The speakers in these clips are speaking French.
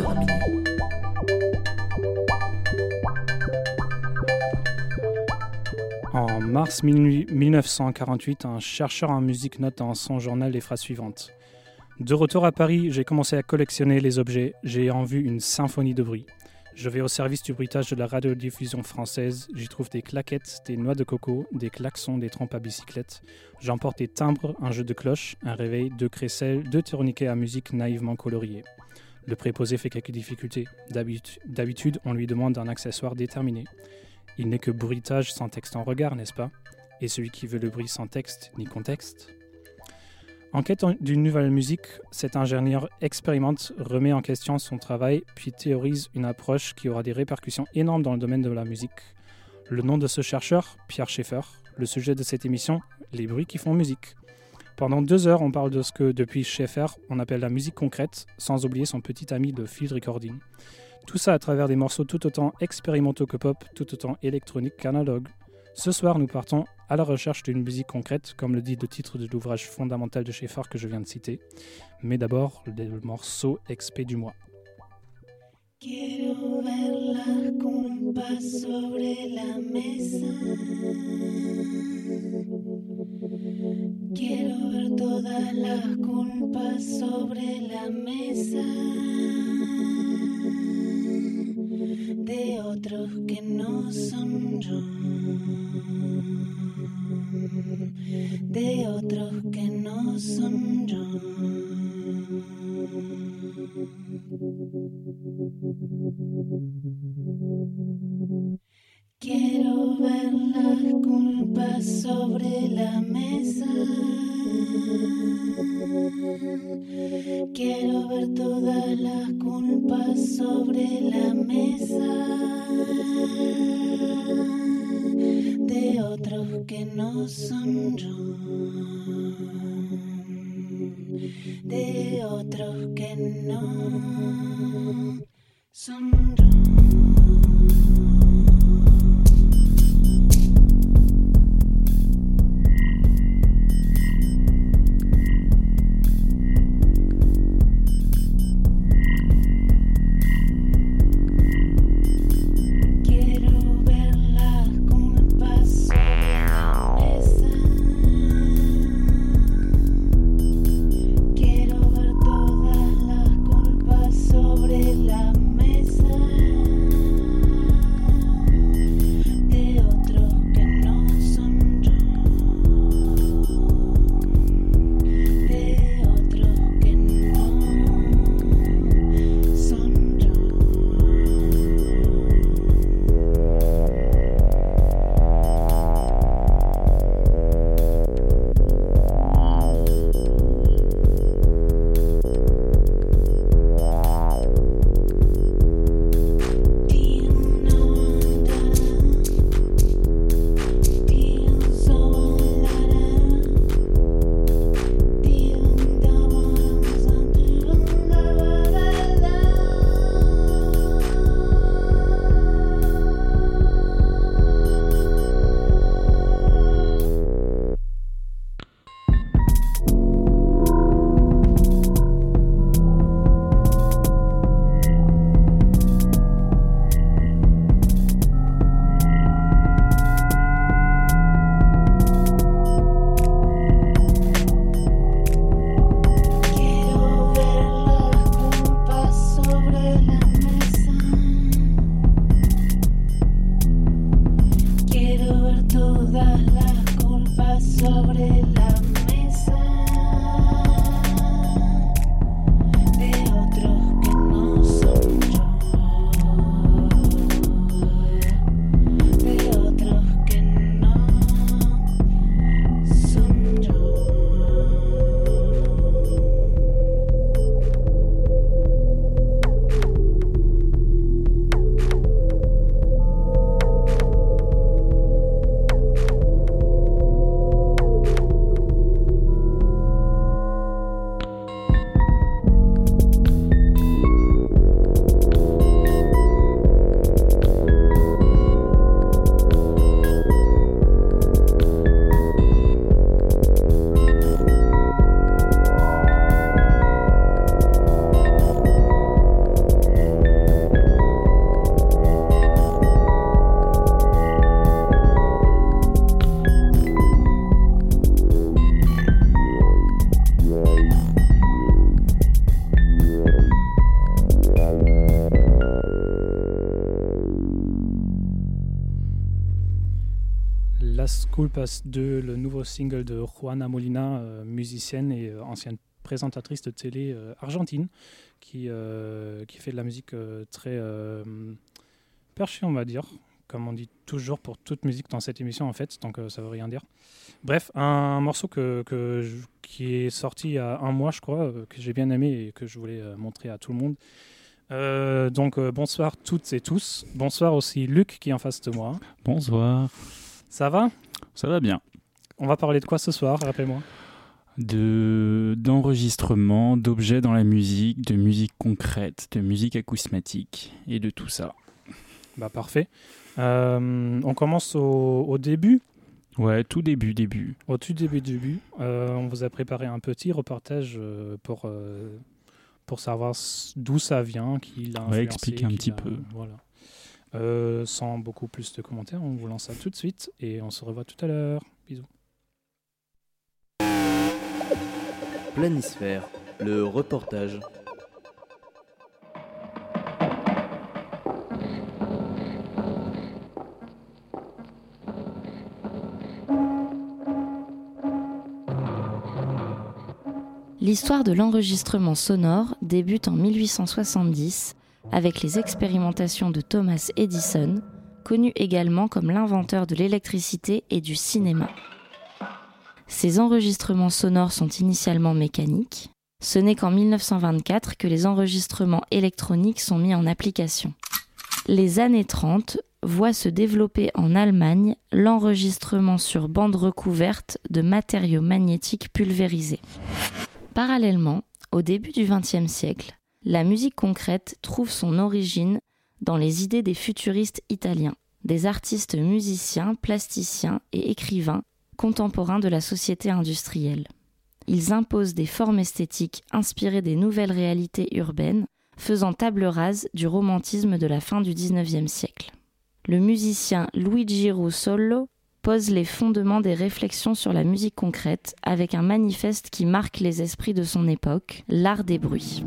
20h à minuit. En mars 1948, un chercheur en musique note dans son journal les phrases suivantes. De retour à Paris, j'ai commencé à collectionner les objets. J'ai en vue une symphonie de bruit. Je vais au service du bruitage de la radiodiffusion française. J'y trouve des claquettes, des noix de coco, des klaxons, des trompes à bicyclette. J'emporte des timbres, un jeu de cloches, un réveil, deux crécelles, deux tourniquets à musique naïvement coloriés. Le préposé fait quelques difficultés. D'habitude, on lui demande un accessoire déterminé. Il n'est que bruitage sans texte en regard, n'est-ce pas? Et celui qui veut le bruit sans texte ni contexte en quête d'une nouvelle musique, cet ingénieur expérimente, remet en question son travail, puis théorise une approche qui aura des répercussions énormes dans le domaine de la musique. Le nom de ce chercheur, Pierre Schaeffer. Le sujet de cette émission, les bruits qui font musique. Pendant deux heures, on parle de ce que, depuis Schaeffer, on appelle la musique concrète, sans oublier son petit ami de field recording. Tout ça à travers des morceaux tout autant expérimentaux que pop, tout autant électroniques qu'analogues. Ce soir, nous partons à la recherche d'une musique concrète, comme le dit le titre de l'ouvrage fondamental de Schaeffer que je viens de citer. Mais d'abord, le morceau XP du mois. Quiero ver todas las culpas sobre la mesa. De otros que no son yo. de otros que no son yo. Quiero ver las culpas sobre la mesa. Quiero ver todas las culpas sobre la mesa de otros que no son yo, de otros que no son yo. Culpas 2, le nouveau single de Juana Molina, euh, musicienne et euh, ancienne présentatrice de télé euh, argentine, qui, qui fait de la musique très perchée, on va dire, comme on dit toujours pour toute musique dans cette émission en fait, donc euh, ça veut rien dire. Bref, un morceau que, que je- qui est sorti il y a un mois, je crois, euh, que j'ai bien aimé et que je voulais euh, montrer à tout le monde. Donc bonsoir toutes et tous. Bonsoir aussi Luc qui est en face de moi. Bonsoir. Ça va? Ça va bien. On va parler de quoi ce soir Rappelez-moi. De d'enregistrement, d'objets dans la musique, de musique concrète, de musique acousmatique et de tout ça. Bah parfait. Euh, on commence au, au début, Ouais, tout début, début. au tout début début. Euh, on vous a préparé un petit reportage euh, pour euh, pour savoir d'où ça vient, qui l'a Ouais, un petit peu. Voilà. Euh, sans beaucoup plus de commentaires, on vous lance ça tout de suite et on se revoit tout à l'heure. Bisous. Planisphère, le reportage. L'histoire de l'enregistrement sonore débute en 1870 avec les expérimentations de Thomas Edison, connu également comme l'inventeur de l'électricité et du cinéma. Ces enregistrements sonores sont initialement mécaniques. Ce n'est qu'en 1924 que les enregistrements électroniques sont mis en application. Les années 30 voient se développer en Allemagne l'enregistrement sur bande recouverte de matériaux magnétiques pulvérisés. Parallèlement, au début du XXe siècle, la musique concrète trouve son origine dans les idées des futuristes italiens, des artistes musiciens, plasticiens et écrivains contemporains de la société industrielle. Ils imposent des formes esthétiques inspirées des nouvelles réalités urbaines, faisant table rase du romantisme de la fin du XIXe siècle. Le musicien Luigi Russolo pose les fondements des réflexions sur la musique concrète avec un manifeste qui marque les esprits de son époque, l'art des bruits.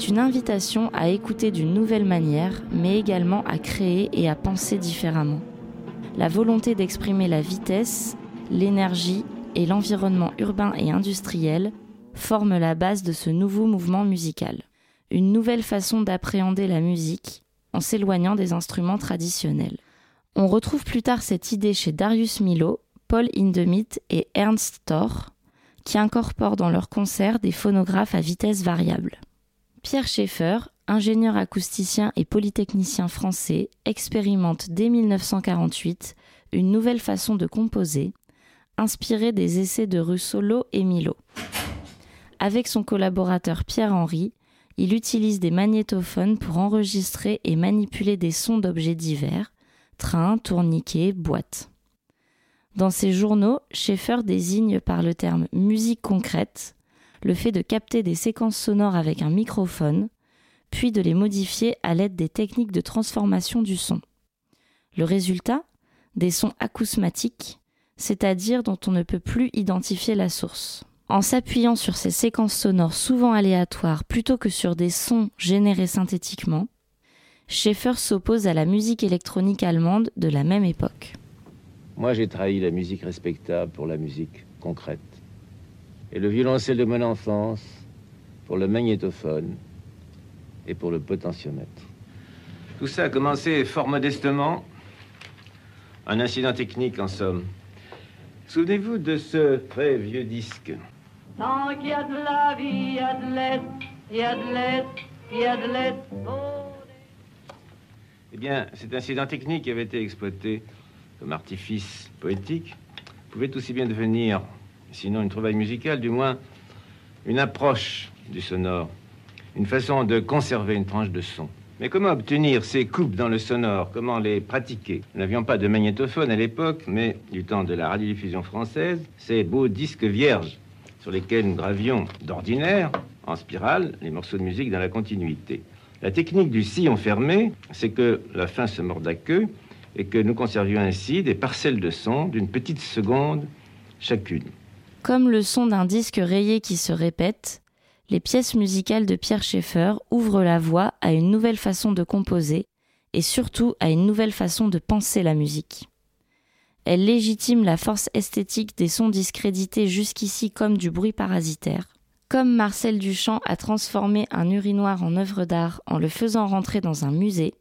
C'est une invitation à écouter d'une nouvelle manière, mais également à créer et à penser différemment. La volonté d'exprimer la vitesse, l'énergie et l'environnement urbain et industriel forment la base de ce nouveau mouvement musical. Une nouvelle façon d'appréhender la musique en s'éloignant des instruments traditionnels. On retrouve plus tard cette idée chez Darius Milhaud, Paul Hindemith et Ernst Thor, qui incorporent dans leurs concerts des phonographes à vitesse variable. Pierre Schaeffer, ingénieur acousticien et polytechnicien français, expérimente dès 1948 une nouvelle façon de composer, inspirée des essais de Russolo et Milo. Avec son collaborateur Pierre-Henri, il utilise des magnétophones pour enregistrer et manipuler des sons d'objets divers, trains, tourniquets, boîtes. Dans ses journaux, Schaeffer désigne par le terme musique concrète le fait de capter des séquences sonores avec un microphone, puis de les modifier à l'aide des techniques de transformation du son. Le résultat? Des sons acousmatiques, c'est-à-dire dont on ne peut plus identifier la source. En s'appuyant sur ces séquences sonores souvent aléatoires plutôt que sur des sons générés synthétiquement, Schaeffer s'oppose à la musique électronique allemande de la même époque. Moi, j'ai trahi la musique respectable pour la musique concrète. Et le violoncelle de mon enfance pour le magnétophone et pour le potentiomètre. Tout ça a commencé fort modestement. Un incident technique, en somme. Souvenez-vous de ce très vieux disque. Tant qu'il y a de la vie, il y a de l'aide, il y a de l'aide, il y a de. Oh, Eh bien, cet incident technique qui avait été exploité comme artifice poétique pouvait aussi bien devenir, sinon une trouvaille musicale, du moins une approche du sonore, une façon de conserver une tranche de son. Mais comment obtenir ces coupes dans le sonore? Comment les pratiquer? Nous n'avions pas de magnétophone à l'époque, mais du temps de la radiodiffusion française, ces beaux disques vierges sur lesquels nous gravions d'ordinaire, en spirale, les morceaux de musique dans la continuité. La technique du sillon fermé, c'est que la fin se morde à queue et que nous conservions ainsi des parcelles de son d'une petite seconde chacune. Comme le son d'un disque rayé qui se répète, les pièces musicales de Pierre Schaeffer ouvrent la voie à une nouvelle façon de composer et surtout à une nouvelle façon de penser la musique. Elle légitime la force esthétique des sons discrédités jusqu'ici comme du bruit parasitaire. Comme Marcel Duchamp a transformé un urinoir en œuvre d'art en le faisant rentrer dans un musée,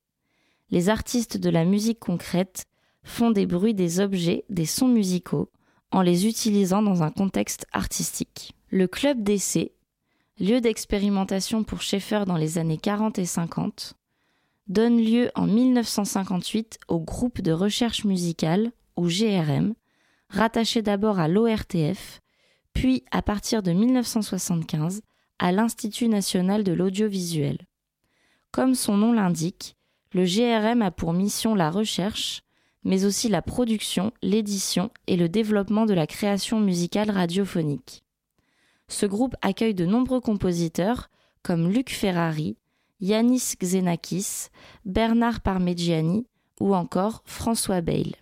les artistes de la musique concrète font des bruits des objets, des sons musicaux, en les utilisant dans un contexte artistique. Le club d'essai, lieu d'expérimentation pour Schaeffer dans les années 40 et 50, donne lieu en 1958 au groupe de recherche musicale, ou GRM, rattaché d'abord à l'ORTF, puis à partir de 1975 à l'Institut national de l'audiovisuel. Comme son nom l'indique, le GRM a pour mission la recherche, mais aussi la production, l'édition et le développement de la création musicale radiophonique. Ce groupe accueille de nombreux compositeurs comme Luc Ferrari, Yanis Xenakis, Bernard Parmigiani ou encore François Bale.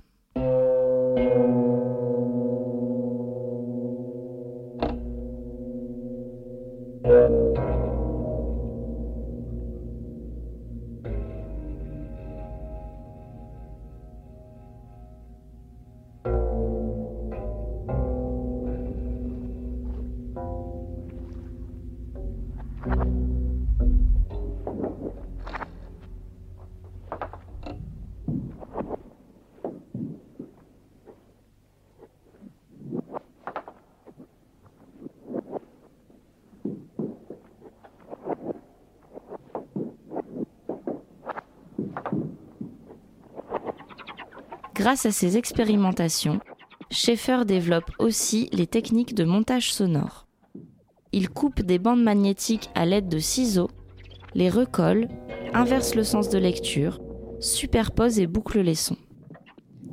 Grâce à ces expérimentations, Schaeffer développe aussi les techniques de montage sonore. Il coupe des bandes magnétiques à l'aide de ciseaux, les recolle, inverse le sens de lecture, superpose et boucle les sons.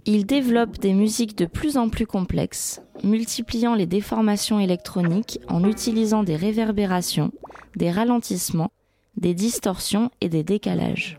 Il développe des musiques de plus en plus complexes, multipliant les déformations électroniques en utilisant des réverbérations, des ralentissements, des distorsions et des décalages.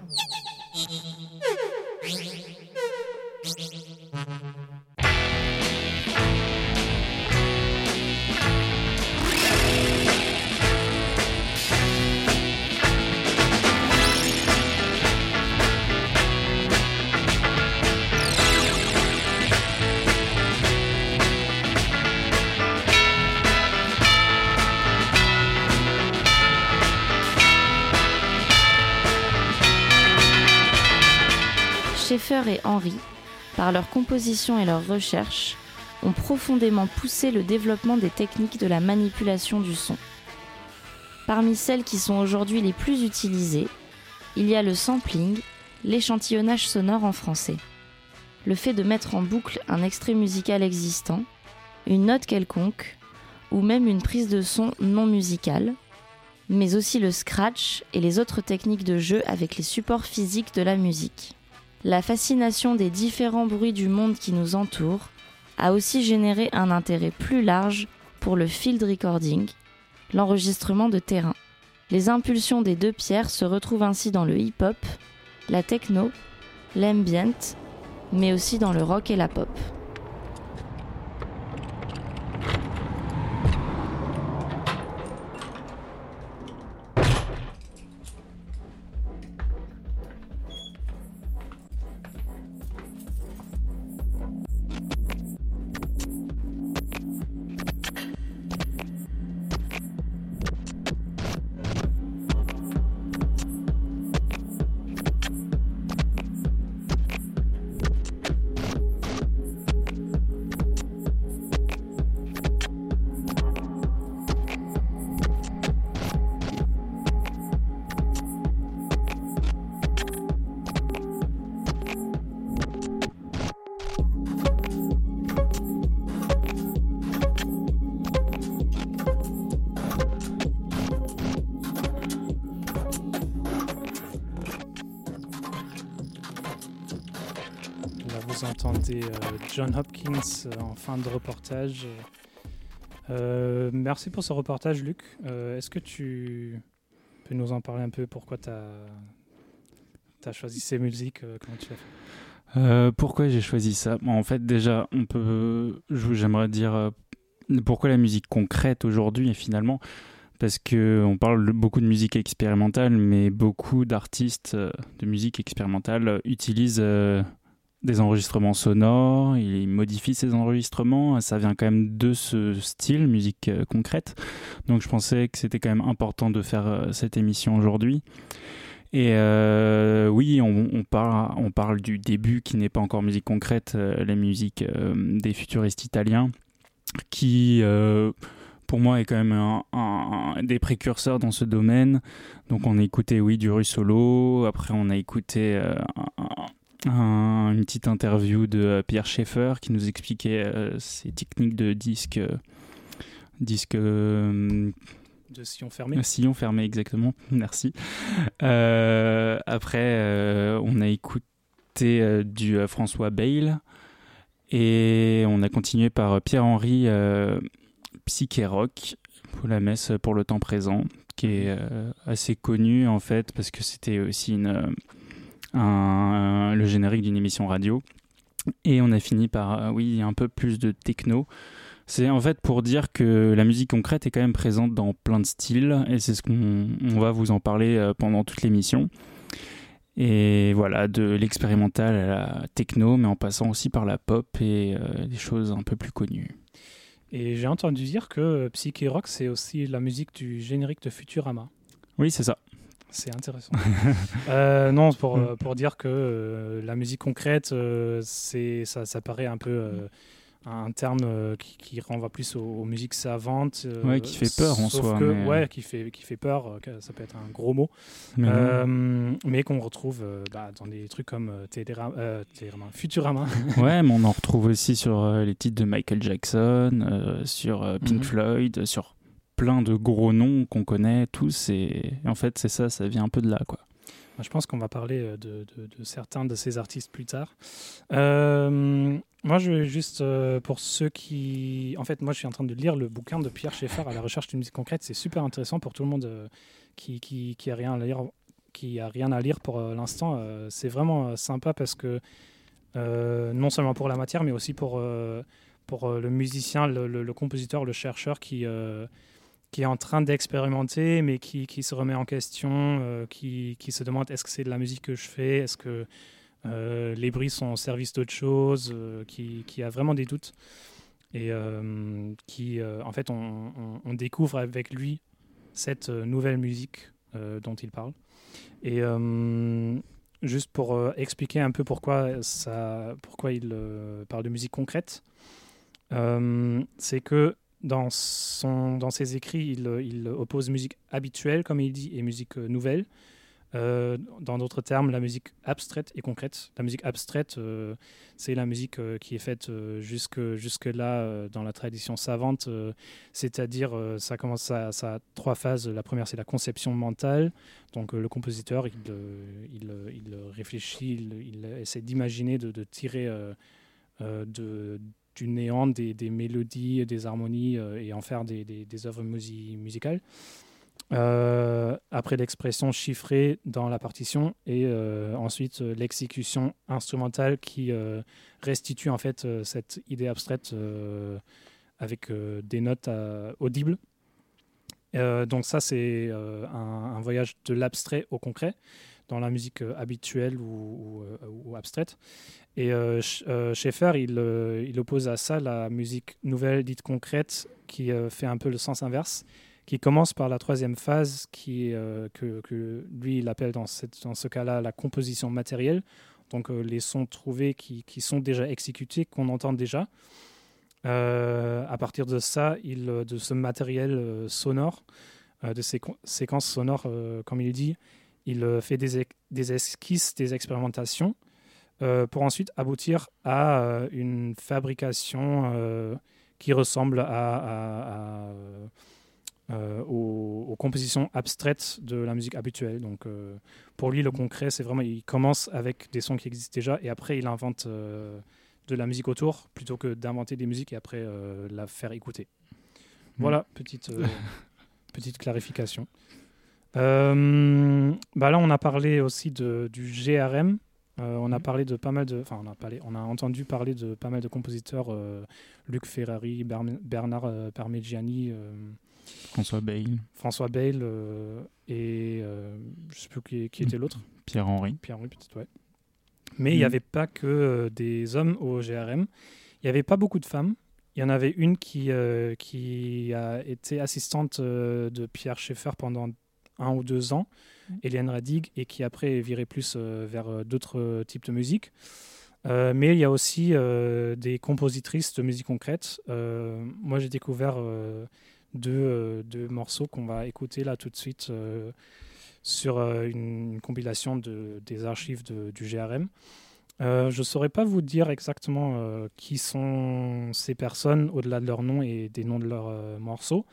Et Henry, par leur composition et leurs recherches, ont profondément poussé le développement des techniques de la manipulation du son. Parmi celles qui sont aujourd'hui les plus utilisées, il y a le sampling, l'échantillonnage sonore en français. Le fait de mettre en boucle un extrait musical existant, une note quelconque, ou même une prise de son non musicale, mais aussi le scratch et les autres techniques de jeu avec les supports physiques de la musique. La fascination des différents bruits du monde qui nous entoure a aussi généré un intérêt plus large pour le field recording, l'enregistrement de terrain. Les impulsions des deux pierres se retrouvent ainsi dans le hip-hop, la techno, l'ambient, mais aussi dans le rock et la pop. John Hopkins euh, en fin de reportage. Euh, merci pour ce reportage, Luc. Euh, Est-ce que tu peux nous en parler un peu Pourquoi tu as, choisi ces musiques tu pourquoi j'ai choisi ça? En fait, déjà, on peut, j'aimerais dire pourquoi la musique concrète aujourd'hui finalement? Parce que on parle beaucoup de musique expérimentale, mais beaucoup d'artistes de musique expérimentale utilisent des enregistrements sonores, ils modifient ces enregistrements, ça vient quand même de ce style, musique euh, concrète. Donc je pensais que c'était quand même important de faire cette émission aujourd'hui. Et oui, on, parle, du début qui n'est pas encore musique concrète, la musique des futuristes italiens, qui pour moi, est quand même un, des précurseurs dans ce domaine. Donc, on a écouté, oui, du Solo. Après, on a écouté euh, une petite interview de euh, Pierre Schaeffer qui nous expliquait euh, ses techniques de disque. disque de sillon fermé. Sillon fermé, exactement. Merci. après, on a écouté du François Bale. Et on a continué par Pierre-Henri psyché rock pour la messe pour le temps présent, qui est euh, assez connu en fait parce que c'était aussi une, euh, le générique d'une émission radio. Et on a fini par, euh, oui, un peu plus de techno. C'est en fait pour dire que la musique concrète est quand même présente dans plein de styles et c'est ce qu'on va vous en parler pendant toute l'émission. Et voilà, de l'expérimental à la techno, mais en passant aussi par la pop et des choses un peu plus connues. Et j'ai entendu dire que Psyché Rock, c'est aussi la musique du générique de Futurama. Oui, c'est ça. C'est intéressant. euh, non, pour, mm. pour dire que euh, la musique concrète, euh, c'est ça, ça paraît un peu euh, un terme euh, qui, qui, renvoie plus aux, musiques savantes. Euh, ouais, qui fait peur en soi. Que, Ouais, qui fait, qui fait peur, euh, ça peut être un gros mot. Mais, qu'on retrouve bah, dans des trucs comme Télérama, Futurama. ouais, mais on en retrouve aussi sur les titres de Michael Jackson, sur Pink mhm. Floyd, sur plein de gros noms qu'on connaît tous. Et, en fait, c'est ça, ça vient un peu de là, quoi. Je pense qu'on va parler de, de, certains de ces artistes plus tard. Euh, moi, je vais juste, euh, pour ceux qui... En fait, moi, je suis en train de lire le bouquin de Pierre Schaeffer à la recherche d'une musique concrète. C'est super intéressant pour tout le monde euh, qui, qui, a rien à lire, qui a rien à lire pour euh, l'instant. c'est vraiment sympa parce que, non seulement pour la matière, mais aussi pour, pour le musicien, le, compositeur, le chercheur qui, qui est en train d'expérimenter, mais qui, qui, se remet en question, qui, qui se demande est-ce que c'est de la musique que je fais? Est-ce que euh, les bruits sont au service d'autre chose, euh, qui, qui, a vraiment des doutes. Et euh, qui, en fait, on, découvre avec lui cette nouvelle musique dont il parle. Et juste pour expliquer un peu pourquoi, ça, pourquoi il parle de musique concrète, c'est que dans, ses écrits, il, oppose musique habituelle, comme il dit, et musique nouvelle. Euh, dans d'autres termes, la musique abstraite et concrète. La musique abstraite, euh, c'est la musique euh, qui est faite jusque, jusque là dans la tradition savante, c'est-à-dire ça commence à, trois phases. La première, c'est la conception mentale. Donc le compositeur, il, il, réfléchit, il, essaie d'imaginer, de, tirer de, du néant des, mélodies, des harmonies et en faire des, œuvres musicales. Euh, après l'expression chiffrée dans la partition et euh, ensuite euh, l'exécution instrumentale qui restitue en fait cette idée abstraite avec des notes audibles. donc ça c'est un, voyage de l'abstrait au concret dans la musique habituelle ou, ou, abstraite. Et Schaeffer, il, il, oppose à ça la musique nouvelle dite concrète qui fait un peu le sens inverse qui commence par la troisième phase, qui, euh, que, lui, il appelle dans, ce cas-là la composition matérielle. Donc euh, les sons trouvés qui, sont déjà exécutés, qu'on entend déjà. Euh, à partir de ça, il, de ce matériel sonore, de ces séquences sonores, comme il dit, il fait des, des esquisses, des expérimentations, pour ensuite aboutir à une fabrication qui ressemble à, à euh, aux, compositions abstraites de la musique habituelle. Donc, euh, pour lui, le concret, c'est vraiment, il commence avec des sons qui existent déjà et après, il invente euh, de la musique autour plutôt que d'inventer des musiques et après la faire écouter. Hmm. Voilà, petite, petite clarification. Bah là, on a parlé aussi de, du GRM. Euh, on a parlé de pas mal de, enfin on a parlé, on a entendu parler de pas mal de compositeurs, euh, Luc Ferrari, Ber- Bernard euh, Parmigiani, euh, François Bale, François euh, et euh, je sais plus qui, qui était l'autre, Pierre-Henri. Pierre-Henri peut-être ouais. Mais il n'y Mhm. avait pas que euh, des hommes au GRM, il n'y avait pas beaucoup de femmes. Il y en avait une qui, euh, qui a été assistante euh, de Pierre Schaeffer pendant un ou deux ans, Eliane Radig, et qui après est virée plus euh, vers euh, d'autres euh, types de musique. Euh, mais il y a aussi euh, des compositrices de musique concrète. Euh, moi, j'ai découvert deux, deux morceaux qu'on va écouter là tout de suite sur une, une compilation de, des archives de- du GRM. Je ne saurais pas vous dire exactement qui sont ces personnes au-delà de leur nom et des noms de leurs morceaux,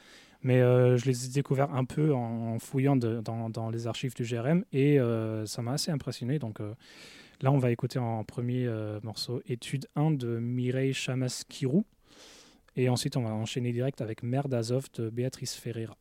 mais euh, je les ai découverts un peu en, fouillant dans, les archives du GRM et euh, ça m'a assez impressionné. Donc euh, là, on va écouter en premier morceau Étude 1 de Mireille Chamaskirou et ensuite on va enchaîner direct avec Mère d'Azov de Béatrice Ferreira.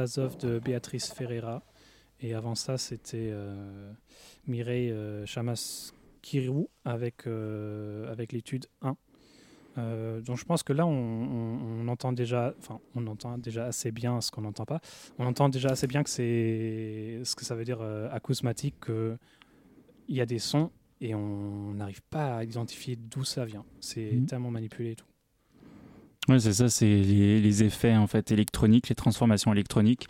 D'Azov de Béatrice Ferreira. Et avant ça, c'était euh, Mireille euh, Chamaskirou avec, euh, avec l'étude 1. Euh, donc je pense que là, on, on- on entend déjà, enfin, on entend déjà assez bien ce qu'on n'entend pas. On entend déjà assez bien que c'est ce que ça veut dire euh, acousmatique, que il y a des sons et on n'arrive pas à identifier d'où ça vient. C'est Mhm. tellement manipulé et tout. Ouais, c'est ça, c'est les, effets en fait électroniques, les transformations électroniques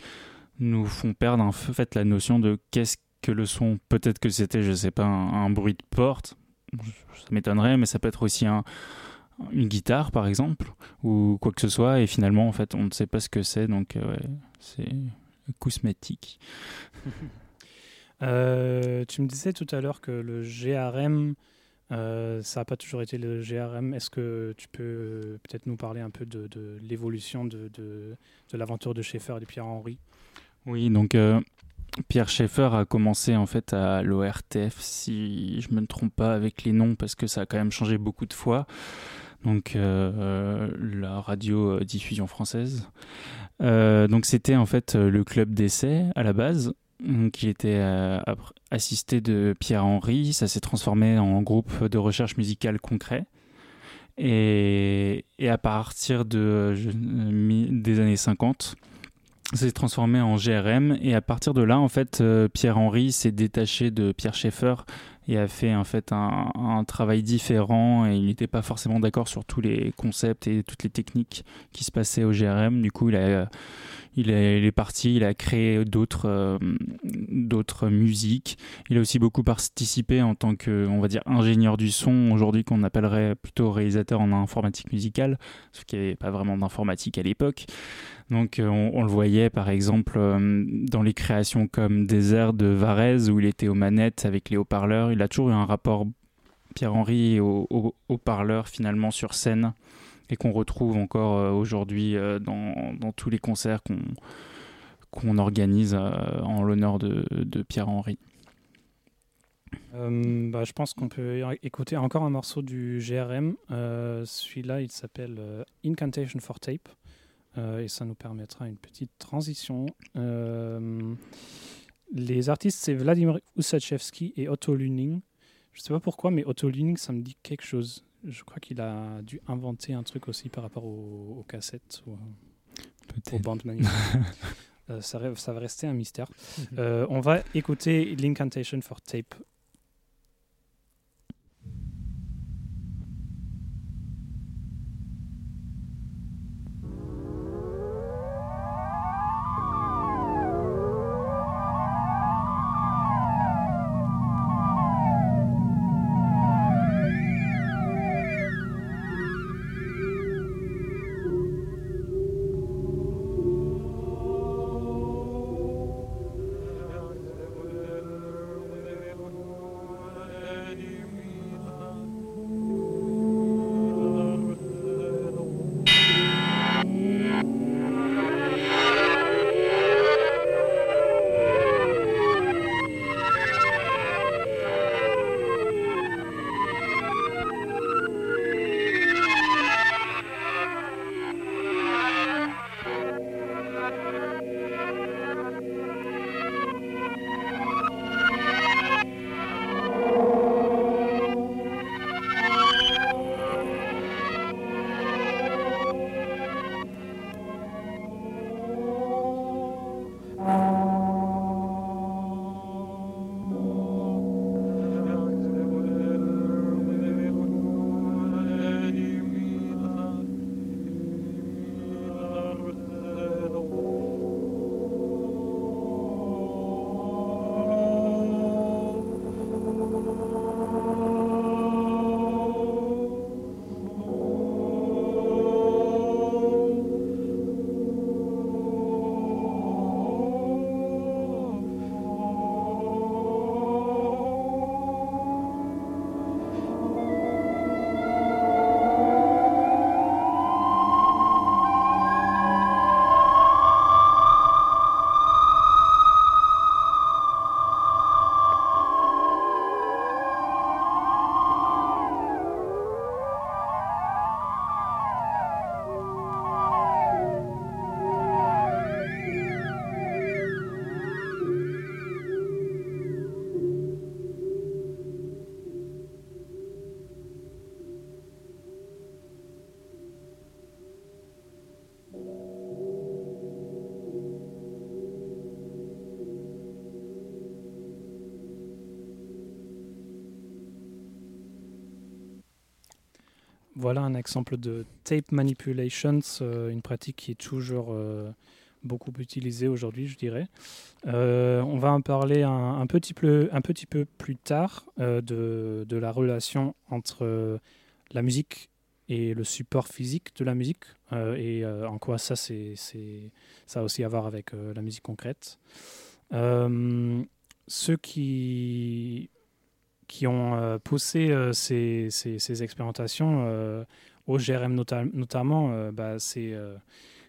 nous font perdre en fait la notion de qu'est-ce que le son. Peut-être que c'était, je sais pas, un, bruit de porte, ça m'étonnerait, mais ça peut être aussi un, une guitare par exemple ou quoi que ce soit et finalement en fait on ne sait pas ce que c'est donc euh, ouais, c'est cosmétique. Euh, tu me disais tout à l'heure que le GRM euh, ça n'a pas toujours été le GRM. Est-ce que tu peux euh, peut-être nous parler un peu de, l'évolution de, l'aventure de Schaeffer et de Pierre-Henri? Oui, donc euh, Pierre Schaeffer a commencé en fait à l'ORTF, si je me trompe pas avec les noms, parce que ça a quand même changé beaucoup de fois. Donc la radio diffusion française. Donc c'était en fait le club d'essai à la base qui était euh, assisté de Pierre-Henri. Ça s'est transformé en groupe de recherche musicale concret. Et, à partir de, des années 50, ça s'est transformé en GRM. Et à partir de là, en fait, euh, Pierre-Henri s'est détaché de Pierre Schaeffer et a fait en fait un, un travail différent. Et il n'était pas forcément d'accord sur tous les concepts et toutes les techniques qui se passaient au GRM. Du coup, il a il est, parti, il a créé d'autres euh, d'autres musiques. Il a aussi beaucoup participé en tant que, on va dire, ingénieur du son, aujourd'hui qu'on appellerait plutôt réalisateur en informatique musicale, sauf qu'il n'y avait pas vraiment d'informatique à l'époque. Donc on, on, le voyait par exemple euh, dans les créations comme Désert de Varese, où il était aux manettes avec les haut-parleurs. Il a toujours eu un rapport, Pierre-Henri, aux au, haut-parleurs finalement sur scène et qu'on retrouve encore euh, aujourd'hui euh, dans, tous les concerts qu'on qu'on organise euh, en l'honneur de, Pierre-Henri. Bah, je pense qu'on peut écouter encore un morceau du GRM. Celui-là, il s'appelle Incantation for Tape. et ça nous permettra une petite transition. les artistes, c'est Vladimir Usachevski et Otto Luning. Je ne sais pas pourquoi, mais Otto Luning, ça me dit quelque chose je crois qu'il a dû inventer un truc aussi par rapport aux, aux cassettes ou aux bandes magnétiques. euh, ça, ça, va rester un mystère. Mm -hmm. euh, on va écouter L'Incantation for Tape. Voilà un exemple de tape manipulations, euh, une pratique qui est toujours euh, beaucoup utilisé aujourd'hui, je dirais. Euh, on va en parler un, petit peu, plus tard de, la relation entre la musique et le support physique de la musique et en quoi ça a aussi à voir avec la musique concrète. ceux qui, qui ont poussé ces, ces, ces, expérimentations au GRM notamment, bah, c'est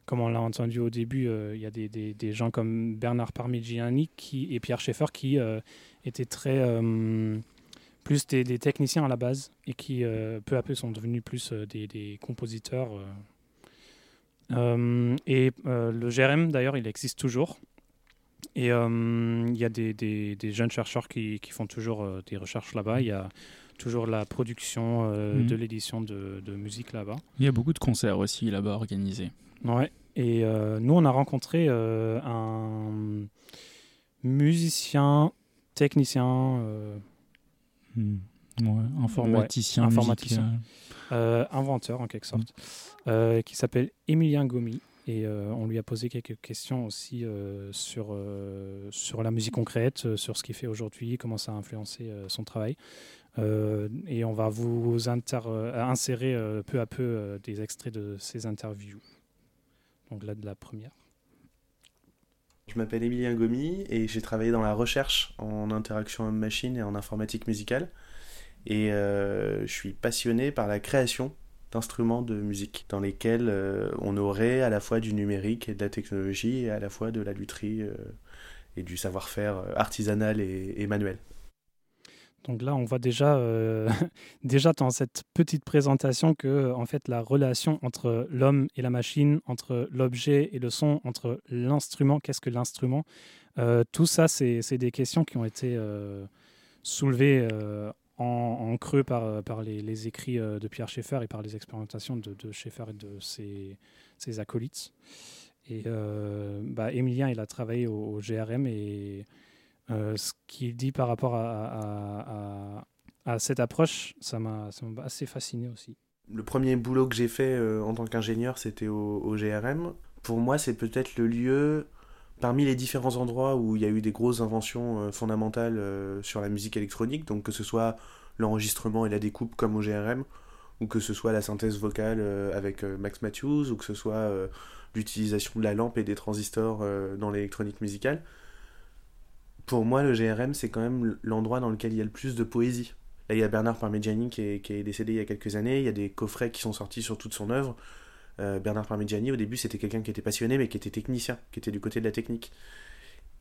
comme on l'a entendu au début, euh, il y a des, des, gens comme Bernard Parmigiani qui, et Pierre Schaeffer qui euh, étaient très euh, plus des, techniciens à la base et qui peu à peu sont devenus plus des, compositeurs. et le GRM d'ailleurs, il existe toujours. Et il y a des, jeunes chercheurs qui, qui font toujours des recherches là-bas. Il y a toujours la production mhm. de l'édition de, de, musique là-bas. Il y a beaucoup de concerts aussi là-bas organisés. Ouais. Et euh, nous, on a rencontré euh, un musicien, technicien. Euh, hmm. informaticien. informaticien. inventeur en quelque sorte. Hmm. qui s'appelle Emilien Gomi. Et on lui a posé quelques questions aussi sur, sur la musique concrète, sur ce qu'il fait aujourd'hui, comment ça a influencé son travail. et on va vous insérer peu à peu des extraits de ces interviews donc là de la première. Je m'appelle Emilien Gomi et j'ai travaillé dans la recherche en interaction homme-machine et en informatique musicale. Et euh, je suis passionné par la création d'instruments de musique dans lesquels euh, on aurait à la fois du numérique et de la technologie et à la fois de la lutherie euh, et du savoir-faire artisanal et manuel. Donc là, on voit déjà, euh, déjà dans cette petite présentation que en fait, la relation entre l'homme et la machine, entre l'objet et le son, entre l'instrument, qu'est-ce que l'instrument, euh, tout ça, c'est des questions qui ont été euh, soulevées en, creux par, par les, écrits de Pierre Schaeffer et par les expérimentations de, Schaeffer et de ses, acolytes. Et bah, Emilien, il a travaillé au, au GRM et euh, ce qu'il dit par rapport à, cette approche, ça m'a assez fasciné aussi. Le premier boulot que j'ai fait euh, en tant qu'ingénieur, c'était au, GRM. Pour moi, c'est peut-être le lieu, parmi les différents endroits où il y a eu des grosses inventions euh, fondamentales sur la musique électronique, donc que ce soit l'enregistrement et la découpe comme au GRM, ou que ce soit la synthèse vocale avec Max Matthews, ou que ce soit l'utilisation de la lampe et des transistors dans l'électronique musicale pour moi, le GRM, c'est quand même l'endroit dans lequel il y a le plus de poésie. Là, il y a Bernard Parmigiani qui est, décédé il y a quelques années. Il y a des coffrets qui sont sortis sur toute son œuvre. Euh, Bernard Parmigiani, au début, c'était quelqu'un qui était passionné, mais qui était technicien, qui était du côté de la technique.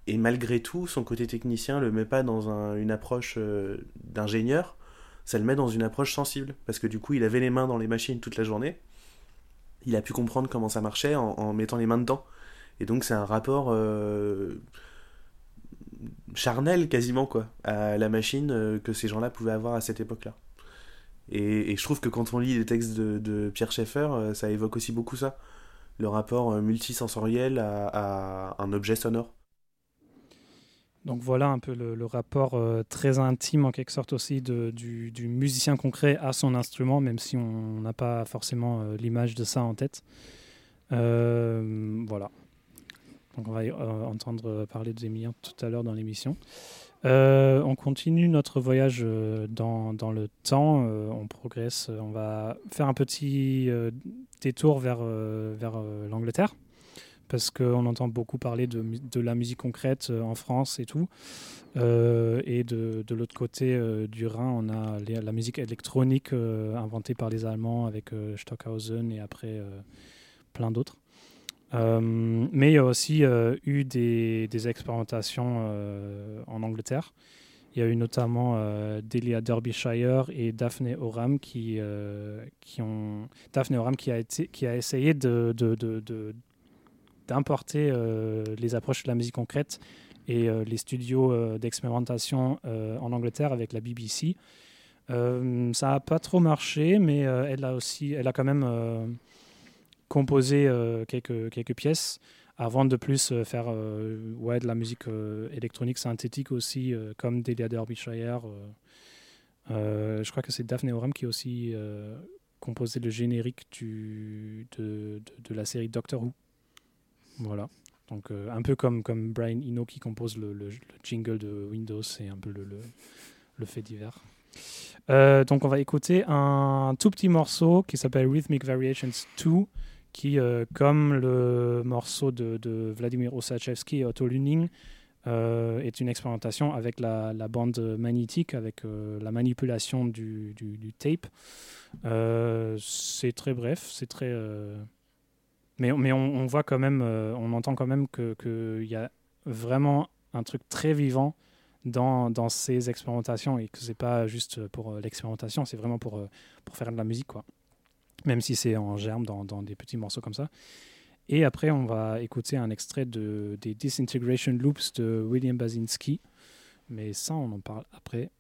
Et malgré tout, son côté technicien le met pas dans une approche euh, d'ingénieur, ça le met dans une approche sensible. Parce que du coup, il avait les mains dans les machines toute la journée. Il a pu comprendre comment ça marchait en, mettant les mains dedans. Et donc, c'est un rapport. Euh, charnel quasiment quoi à la machine que ces gens-là pouvaient avoir à cette époque-là. Et, je trouve que quand on lit les textes de, Pierre Schaeffer, euh, ça évoque aussi beaucoup ça, le rapport euh, multisensoriel à, un objet sonore. Donc voilà un peu le, rapport très intime en quelque sorte aussi du, musicien concret à son instrument, même si on n'a pas forcément l'image de ça en tête. voilà on va euh, entendre parler de Zemilien tout à l'heure dans l'émission. Euh, on continue notre voyage euh, dans, le temps, on progresse, on va faire un petit détour vers, l'Angleterre, parce qu'on entend beaucoup parler de, de, la musique concrète en France et tout. et de, de l'autre côté du Rhin, on a la musique électronique inventée par les Allemands avec Stockhausen et après plein d'autres. Euh, mais il y a aussi euh, eu des, expérimentations euh, en Angleterre. Il y a eu notamment Delia Derbyshire et Daphne Oram qui, ont Daphne Oram qui a, essayé d'importer les approches de la musique concrète et les studios d'expérimentation en Angleterre avec la BBC. ça n'a pas trop marché, mais elle a aussi, elle a quand même composer euh, quelques, quelques pièces avant de plus euh, faire euh, ouais, de la musique électronique synthétique aussi, comme Delia Derbyshire. je crois que c'est Daphne Oram qui aussi composé le générique de, la série Doctor Who. Voilà. Donc un peu comme, comme Brian Eno qui compose le, le- le jingle de Windows, c'est un peu le, fait divers. Donc on va écouter un tout petit morceau qui s'appelle Rhythmic Variations 2, qui, euh, comme le morceau de, de Vladimir Osachevsky et Otto Luning, euh, est une expérimentation avec la, bande magnétique, avec euh, la manipulation du, tape. C'est très bref, c'est très... Mais, on, voit quand même, on entend quand même qu'il que y a vraiment un truc très vivant dans, ces expérimentations et que c'est pas juste pour l'expérimentation, c'est vraiment pour, pour faire de la musique, quoi même si c'est en germe dans, des petits morceaux comme ça. Et après, on va écouter un extrait de, des Disintegration Loops de William Basinski. Mais ça, on en parle après.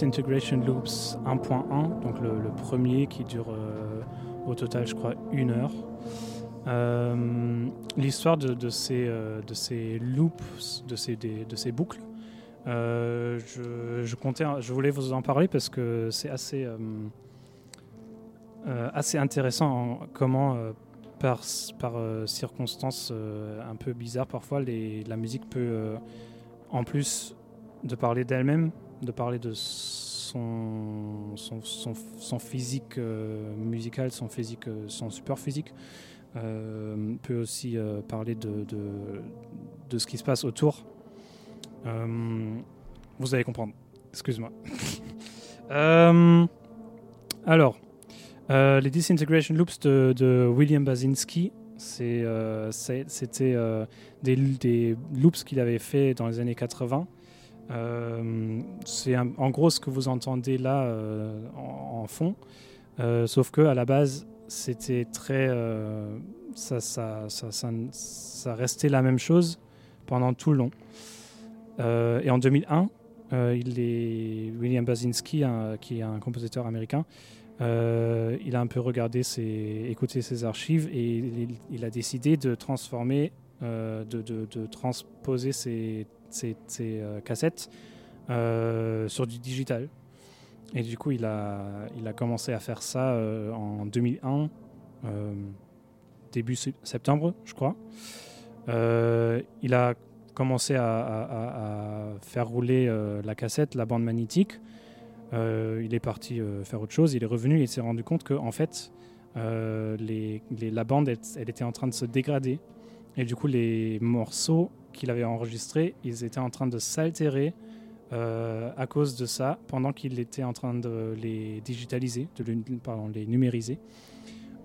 Disintegration Loops 1.1, donc le, premier qui dure euh, au total, je crois, une heure. Euh, L'histoire de, ces, euh, de ces loops, de ces, de ces boucles, je, je comptais, je voulais vous en parler parce que c'est assez, assez intéressant en- comment, par, par circonstances un peu bizarres parfois, la musique peut, en plus de parler d'elle-même, de parler de son, physique euh, musical, son physique, euh, son support physique, euh, peut aussi euh, parler de, de, ce qui se passe autour. Vous allez comprendre. Excuse-moi. Alors, les Disintegration Loops de, William Basinski, c'était des, des loops qu'il avait fait dans les années 80. Euh, c'est en gros ce que vous entendez là euh, en, fond, Euh, sauf que à la base c'était très, ça, ça, ça, ça, restait la même chose pendant tout le long. Et en 2001, euh, il est William Basinski, qui est un compositeur américain, il a un peu regardé ses, écouté ses archives et il, a décidé de transformer, de, de- de transposer ses, ses- euh, cassettes euh, sur du digital. Et du coup, il a, il a commencé à faire ça euh, en 2001, euh, début se- septembre, je crois. Il a commencé à, faire rouler la cassette, la bande magnétique. Il est parti faire autre chose. Il est revenu et il s'est rendu compte que en fait, les, la bande, elle était en train de se dégrader. Et du coup, les morceaux qu'il avait enregistrés, ils étaient en train de s'altérer euh, à cause de ça, pendant qu'il était en train de les digitaliser, de le- pardon, les numériser.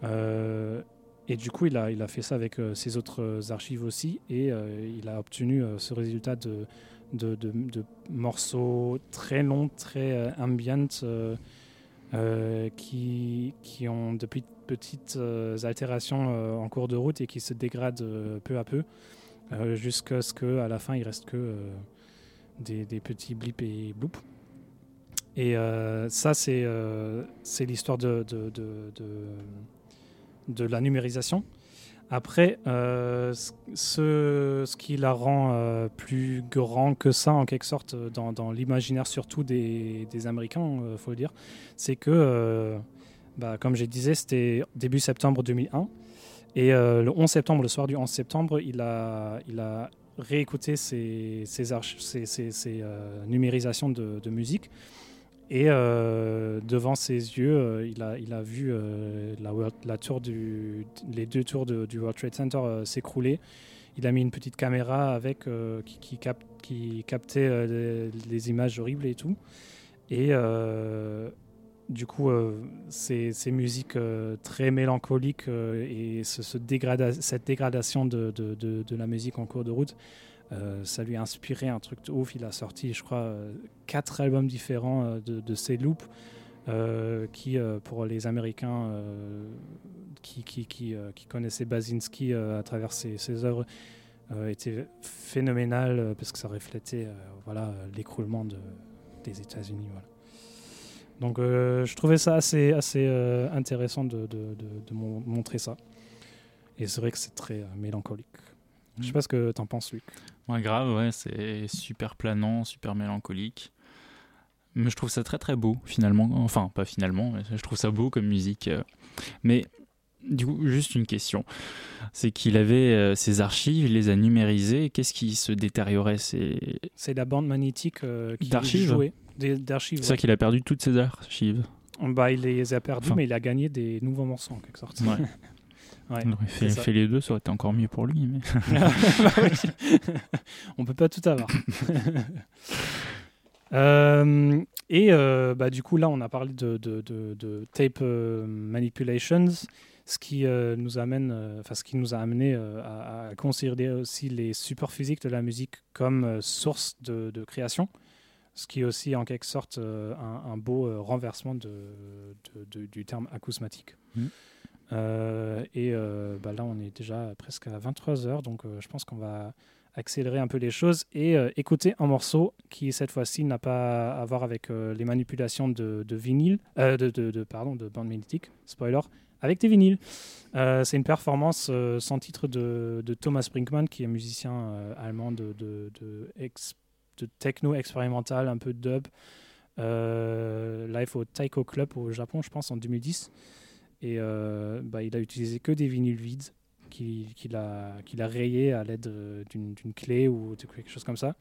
Euh, et du coup, il a, il a fait ça avec euh, ses autres archives aussi, et il a obtenu ce résultat de, de, morceaux très longs, très ambient, qui, qui ont de pe- petites altérations en cours de route et qui se dégradent peu à peu, jusqu'à ce qu'à la fin, il reste que euh, des, petits blips et bloops. Et euh, ça, c'est euh, c'est l'histoire de, de, de, de- la numérisation. Après, euh, ce, ce qui la rend euh, plus grand que ça, en quelque sorte, euh, dans, dans l'imaginaire surtout des, des Américains, il faut le dire, c'est que, euh, bah, comme je disais, c'était début septembre 2001. Et euh, le 11 septembre, le soir du 11 septembre, il a, réécouté ses, euh, numérisations de, musique. Et euh, devant ses yeux, il, a, vu la, tour les deux tours du World Trade Center s'écrouler. Il a mis une petite caméra avec qui, qui, cap- qui captait euh, les, images horribles et tout. Et du coup, euh, ces, musiques euh, très mélancoliques euh, et cette dégradation de, la musique en cours de route, ça lui a inspiré un truc de ouf. Il a sorti, je crois, quatre albums différents de, ces loops qui, pour les Américains qui, connaissaient Basinski à travers ses, œuvres, étaient phénoménales euh, parce que ça reflétait voilà, l'écroulement de, des États-Unis. Donc euh, je trouvais ça assez, assez euh, intéressant de, de, de- de mon- montrer ça. Et c'est vrai que c'est très euh, mélancolique. Je sais pas ce que t'en penses, Luc. Ouais, grave, ouais, c'est super planant, super mélancolique. Mais je trouve ça très très beau, finalement. Enfin, pas finalement, mais je trouve ça beau comme musique. Mais du coup, juste une question. C'est qu'il avait euh, ses archives, il les a numérisées. Qu'est-ce qui se détériorait? C'est C'est la bande magnétique euh, qui jouait. D'archives. c'est ça ouais. qu'il a perdu toutes ses archives. Bah, il les a perdus, Enfin. mais il a gagné des nouveaux morceaux en quelque sorte. Ouais. Ouais, Il aurait fait, les deux, ça aurait été encore mieux pour lui. Mais... Bah. On peut pas tout avoir. Euh, et euh, bah, du coup, là, on a parlé de, de- de- de tape euh, manipulations, ce qui, nous amène, ce qui nous a amené à, à considérer aussi les supports physiques de la musique comme source de création, ce qui est aussi en quelque sorte euh, un, un beau euh, renversement de, de- de- du terme acousmatique. Mhm. Euh, et bah, là, on est déjà presque à 23 heures, donc je pense qu'on va accélérer un peu les choses et écouter un morceau qui cette fois-ci n'a pas à voir avec les manipulations de, vinyle, de, pardon, de bande magnétique, spoiler, avec des vinyles. Euh, c'est une performance euh, sans titre de, de Thomas Brinkmann, qui est musicien euh, allemand de, de, de, ex- de techno expérimental, un peu dub, euh, live au Taiko Club au Japon, je pense, en 2010. Et euh, bah, il a utilisé que des vinyles vides qu'il a, qu'il a rayé à l'aide euh, d'une clé ou de quelque chose comme ça.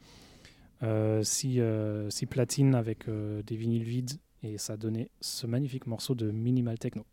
Euh, si, si platine avec des vinyles vides et ça donnait ce magnifique morceau de minimal techno.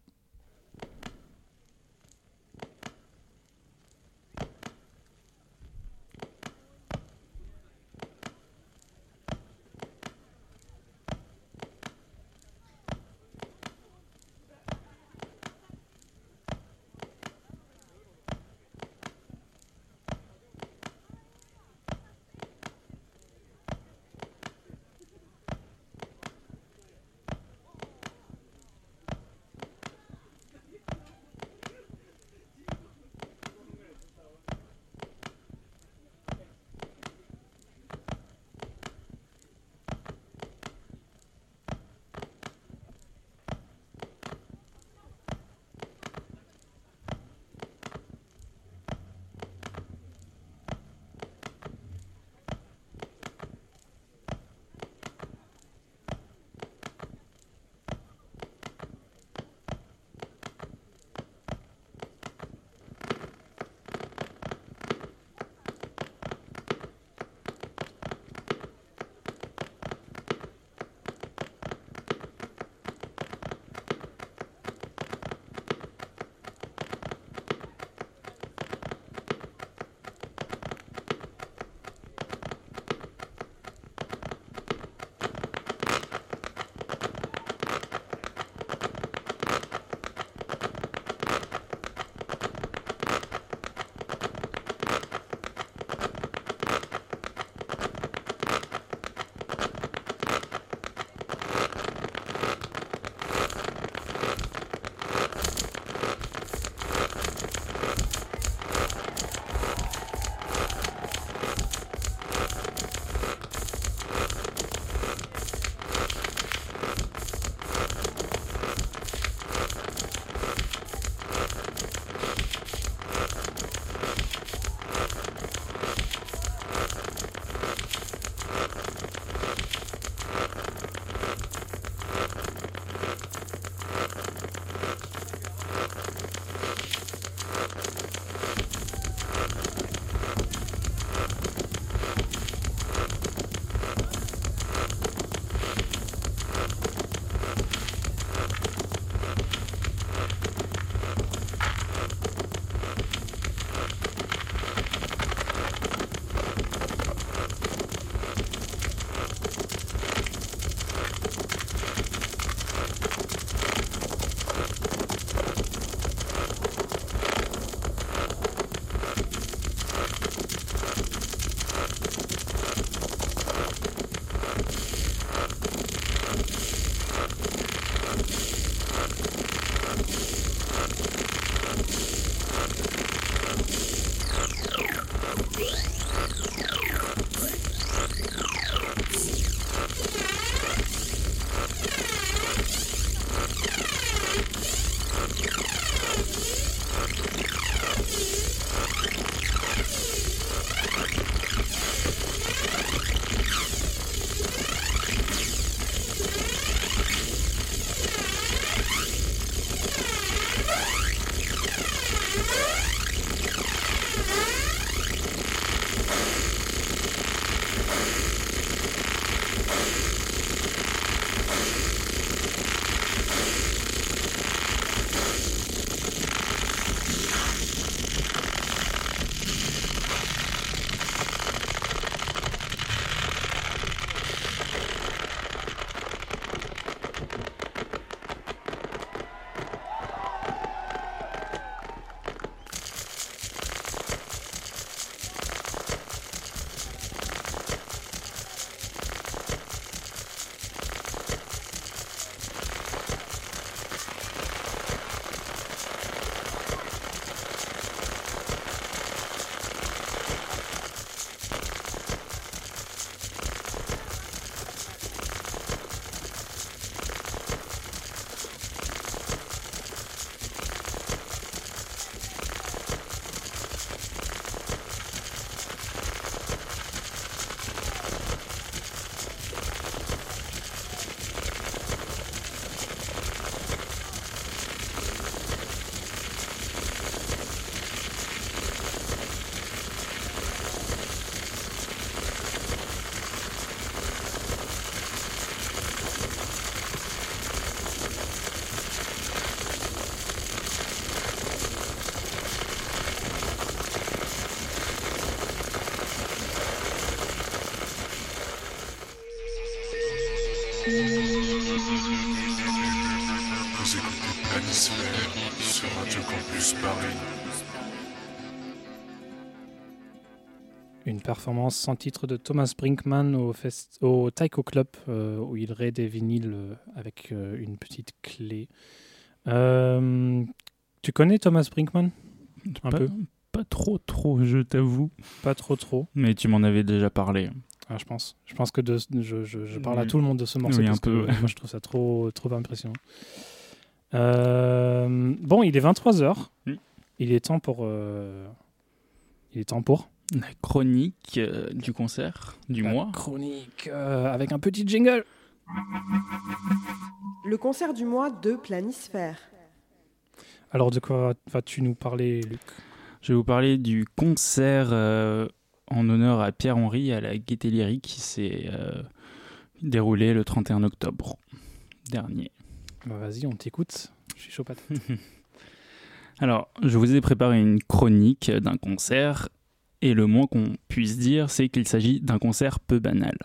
Une performance sans titre de Thomas Brinkman au, fest... au Taiko Club euh, où il raid des vinyles euh, avec euh, une petite clé. Tu connais Thomas Brinkman? Un pas, peu. pas trop, trop, je t'avoue. Pas trop trop, Mais tu m'en avais déjà parlé. ah, je pense. Je pense que de- je, je- je parle à tout le monde de ce morceau Oui, un parce peu, moi je trouve ça trop, trop impressionnant. Euh, bon, il est 23h. Mm. Il est temps pour... euh, Il est temps pour... La chronique euh, du concert du la mois. chronique euh, avec un petit jingle. Le concert du mois de Planisphère. Alors de quoi vas-tu nous parler, Luc? Je vais vous parler du concert euh, en honneur à Pierre-Henri à la Gaieté Lyrique qui s'est euh, déroulé le 31 octobre dernier. Bah, Vas-y, on t'écoute. Je suis chaud patate. Alors, je vous ai préparé une chronique d'un concert et le moins qu'on puisse dire, c'est qu'il s'agit d'un concert peu banal.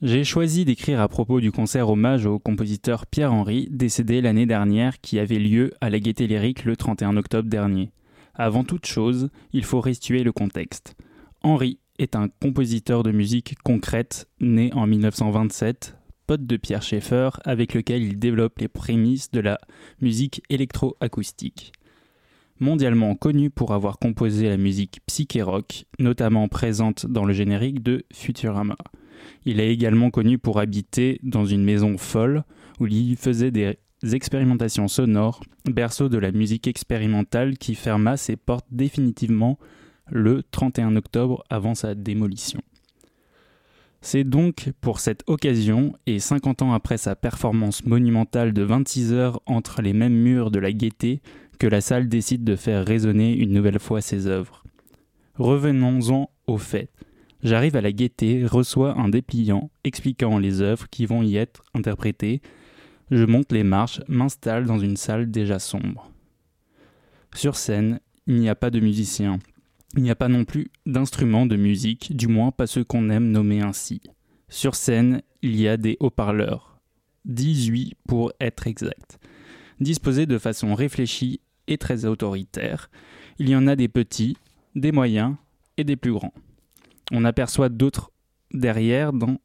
J'ai choisi d'écrire à propos du concert hommage au compositeur Pierre-Henri, décédé l'année dernière, qui avait lieu à la Gaieté Lyrique le 31 octobre dernier. Avant toute chose, il faut restituer le contexte. Henri est un compositeur de musique concrète né en 1927, pote de Pierre Schaeffer, avec lequel il développe les prémices de la musique électroacoustique. Mondialement connu pour avoir composé la musique psyché rock, notamment présente dans le générique de Futurama. Il est également connu pour habiter dans une maison folle où il faisait des expérimentations sonores, berceau de la musique expérimentale qui ferma ses portes définitivement le 31 octobre avant sa démolition. C'est donc pour cette occasion, et 50 ans après sa performance monumentale de 26 heures entre les mêmes murs de la gaieté, que la salle décide de faire résonner une nouvelle fois ses œuvres. Revenons-en au fait. J'arrive à la gaieté, reçois un dépliant expliquant les œuvres qui vont y être interprétées. Je monte les marches, m'installe dans une salle déjà sombre. Sur scène, il n'y a pas de musiciens. Il n'y a pas non plus d'instruments de musique, du moins pas ceux qu'on aime nommer ainsi. Sur scène, il y a des haut-parleurs. 18 pour être exact. Disposés de façon réfléchie très autoritaire. Il y en a des petits, des moyens et des plus grands. On aperçoit d'autres derrière dans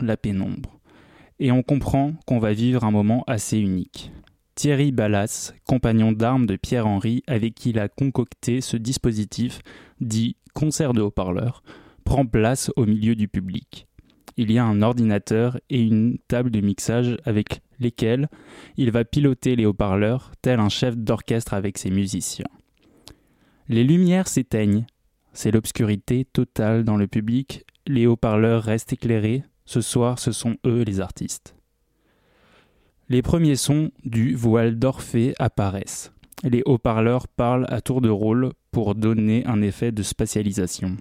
la pénombre. Et on comprend qu'on va vivre un moment assez unique. Thierry Ballas, compagnon d'armes de Pierre-Henri avec qui il a concocté ce dispositif dit concert de haut-parleurs, prend place au milieu du public. Il y a un ordinateur et une table de mixage avec lesquels il va piloter les haut-parleurs tel un chef d'orchestre avec ses musiciens. Les lumières s'éteignent, c'est l'obscurité totale dans le public, les haut-parleurs restent éclairés, ce soir ce sont eux les artistes. Les premiers sons du voile d'Orphée apparaissent. Les haut-parleurs parlent à tour de rôle pour donner un effet de spatialisation.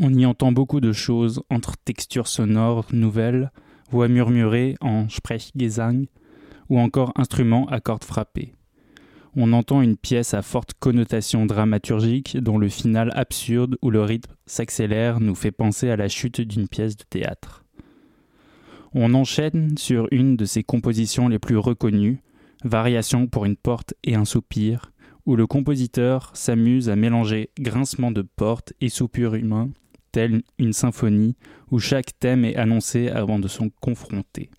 On y entend beaucoup de choses entre textures sonores nouvelles, voix murmurées en Sprechgesang ou encore instruments à cordes frappées. On entend une pièce à forte connotation dramaturgique dont le final absurde où le rythme s'accélère nous fait penser à la chute d'une pièce de théâtre. On enchaîne sur une de ses compositions les plus reconnues, Variation pour une porte et un soupir, où le compositeur s'amuse à mélanger grincement de porte et soupir humain, une symphonie où chaque thème est annoncé avant de s'en confronter.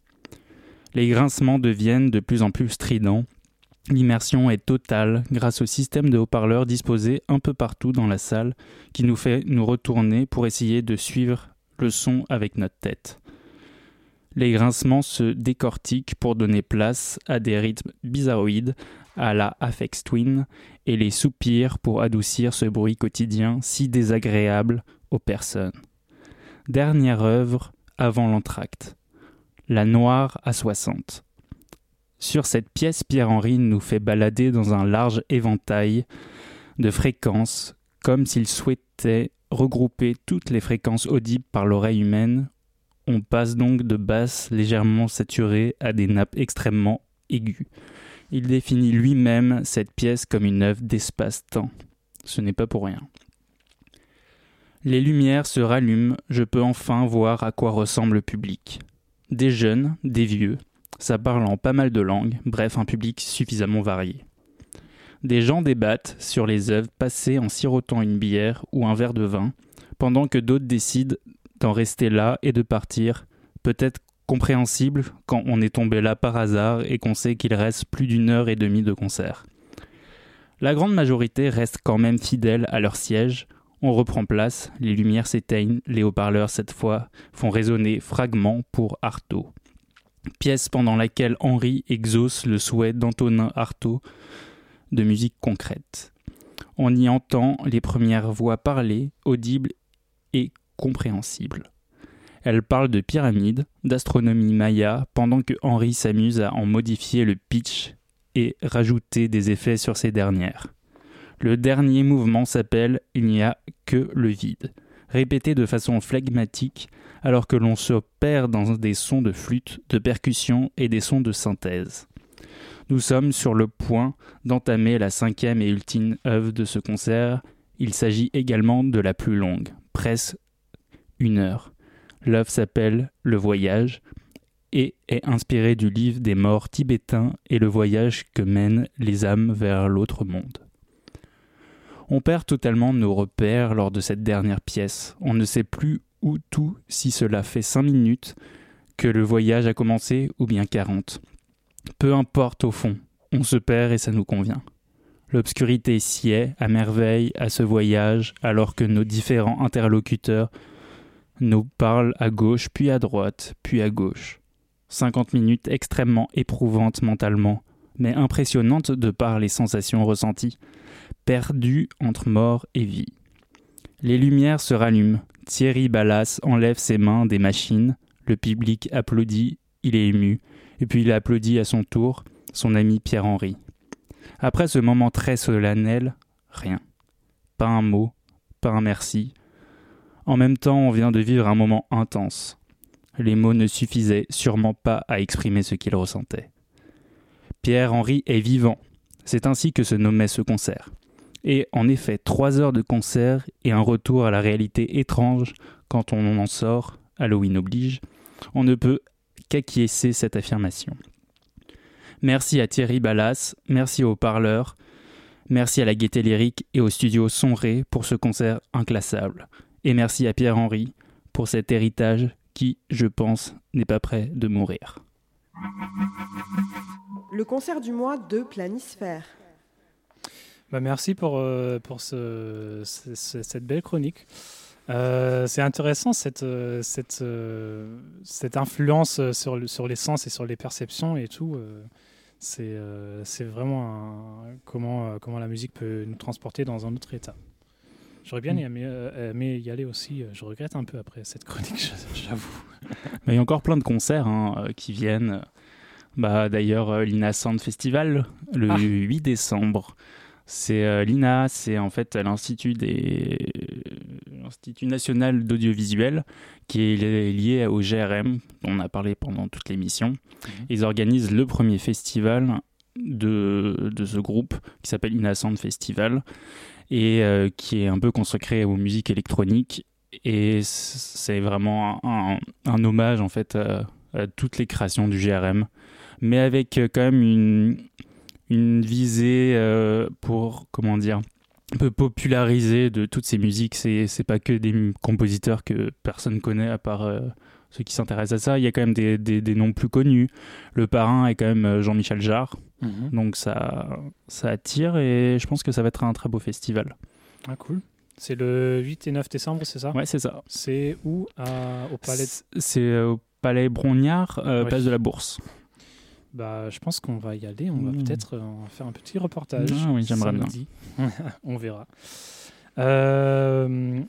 Les grincements deviennent de plus en plus stridents. L'immersion est totale grâce au système de haut-parleurs disposé un peu partout dans la salle qui nous fait nous retourner pour essayer de suivre le son avec notre tête. Les grincements se décortiquent pour donner place à des rythmes bizarroïdes, à la Aphex Twin, et les soupirs pour adoucir ce bruit quotidien si désagréable aux personnes. Dernière œuvre avant l'entracte. La Noire à 60. Sur cette pièce, Pierre-Henri nous fait balader dans un large éventail de fréquences, comme s'il souhaitait regrouper toutes les fréquences audibles par l'oreille humaine. On passe donc de basses légèrement saturées à des nappes extrêmement aiguës. Il définit lui-même cette pièce comme une œuvre d'espace-temps. Ce n'est pas pour rien. Les lumières se rallument, je peux enfin voir à quoi ressemble le public. des jeunes, des vieux, ça parle en pas mal de langues, bref, un public suffisamment varié. Des gens débattent sur les œuvres passées en sirotant une bière ou un verre de vin, pendant que d'autres décident d'en rester là et de partir, peut-être compréhensible quand on est tombé là par hasard et qu'on sait qu'il reste plus d'une heure et demie de concert. La grande majorité reste quand même fidèle à leur siège, on reprend place, les lumières s'éteignent, les haut-parleurs cette fois font résonner fragments pour Artaud. Pièce pendant laquelle Henri exauce le souhait d'Antonin Artaud de musique concrète. On y entend les premières voix parlées, audibles et compréhensibles. Elle parle de pyramides, d'astronomie maya, pendant que Henri s'amuse à en modifier le pitch et rajouter des effets sur ces dernières. Le dernier mouvement s'appelle Il n'y a que le vide, répété de façon flegmatique alors que l'on se perd dans des sons de flûte, de percussion et des sons de synthèse. Nous sommes sur le point d'entamer la cinquième et ultime œuvre de ce concert. Il s'agit également de la plus longue, presque une heure. L'œuvre s'appelle Le Voyage et est inspirée du livre des morts tibétains et le voyage que mènent les âmes vers l'autre monde. On perd totalement nos repères lors de cette dernière pièce. On ne sait plus où tout si cela fait cinq minutes que le voyage a commencé ou bien quarante. Peu importe au fond, on se perd et ça nous convient. L'obscurité sied à merveille à ce voyage alors que nos différents interlocuteurs nous parlent à gauche puis à droite puis à gauche. Cinquante minutes extrêmement éprouvantes mentalement, mais impressionnantes de par les sensations ressenties, perdues entre mort et vie. Les lumières se rallument, Thierry Ballas enlève ses mains des machines, le public applaudit, il est ému, et puis il applaudit à son tour son ami Pierre-Henri. Après ce moment très solennel, rien. Pas un mot, pas un merci. En même temps, on vient de vivre un moment intense. Les mots ne suffisaient sûrement pas à exprimer ce qu'il ressentait. Pierre-Henri est vivant. C'est ainsi que se nommait ce concert. Et en effet, trois heures de concert et un retour à la réalité étrange quand on en sort, Halloween oblige, on ne peut qu'acquiescer cette affirmation. Merci à Thierry Ballas, merci aux parleurs, merci à la Gaieté Lyrique et au studio Sonré pour ce concert inclassable. Et merci à Pierre-Henri pour cet héritage qui, je pense, n'est pas prêt de mourir. Le concert du mois de Planisphère. Bah, merci pour, euh, pour ce, ce- ce- cette belle chronique. Euh, c'est intéressant cette, euh, cette, cette influence sur, sur les sens et sur les perceptions et tout. c'est c'est vraiment comment, comment la musique peut nous transporter dans un autre état. J'aurais bien Mm. aimé, euh, aimé y aller aussi. euh, Je regrette un peu après cette chronique, j'avoue. Mais il y a encore plein de concerts hein, euh, qui viennent. Bah, D'ailleurs, l'INA Sound Festival, le Ah. 8 décembre. C'est euh, l'INA, c'est en fait l'Institut des l'Institut national d'audiovisuel qui est li- lié au GRM, dont on a parlé pendant toute l'émission. Ils organisent le premier festival de, de ce groupe qui s'appelle INA Sound Festival et euh, qui est un peu consacré aux musiques électroniques. Et c'est vraiment un, hommage en fait à, à toutes les créations du GRM mais avec euh, quand même une, une visée euh, pour comment dire un peu populariser de toutes ces musiques. C'est c'est pas que des compositeurs que personne connaît à part euh, ceux qui s'intéressent à ça. Il y a quand même des, des, noms plus connus. Le parrain est quand même euh, Jean-Michel Jarre donc ça ça attire et je pense que ça va être un très beau festival Ah, cool. C'est le 8 et 9 décembre, c'est ça? Ouais c'est ça C'est où? À- Au palais de- C'est- euh, au Palais Brognard, euh, Oui. place de la Bourse. Bah, je pense qu'on va y aller. On va Mmh. peut-être euh, en faire un petit reportage. Ah oui, j'aimerais bien. on verra. Euh,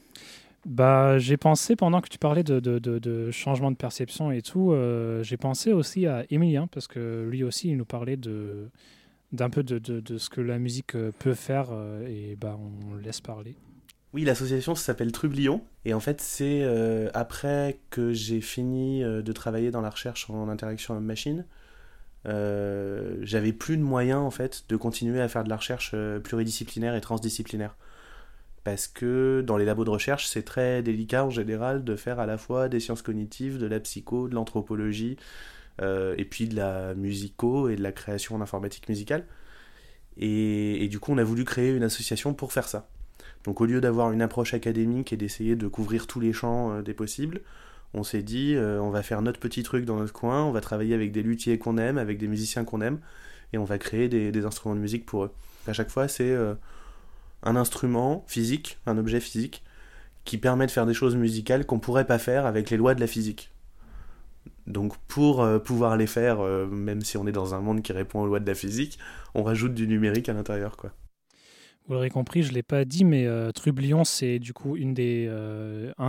bah, j'ai pensé pendant que tu parlais de, changement de perception et tout, euh, j'ai pensé aussi à Emilien parce que lui aussi il nous parlait de d'un peu de, de, ce que la musique euh, peut faire euh, et bah on laisse parler. Oui, l'association s'appelle Trublion. Et en fait, c'est après que j'ai fini de travailler dans la recherche en interaction homme-machine, j'avais plus de moyens en fait de continuer à faire de la recherche pluridisciplinaire et transdisciplinaire. Parce que dans les labos de recherche, c'est très délicat en général de faire à la fois des sciences cognitives, de la psycho, de l'anthropologie, euh, et puis de la musico et de la création en informatique musicale. Et, du coup, on a voulu créer une association pour faire ça. Donc au lieu d'avoir une approche académique et d'essayer de couvrir tous les champs euh, des possibles, on s'est dit, euh, on va faire notre petit truc dans notre coin, on va travailler avec des luthiers qu'on aime, avec des musiciens qu'on aime, et on va créer des, des, instruments de musique pour eux. À chaque fois, c'est un instrument physique, un objet physique, qui permet de faire des choses musicales qu'on pourrait pas faire avec les lois de la physique. Donc pour euh, pouvoir les faire, euh, même si on est dans un monde qui répond aux lois de la physique, on rajoute du numérique à l'intérieur. quoi. Vous l'aurez compris, je ne l'ai pas dit, mais euh, Trublion, c'est du coup un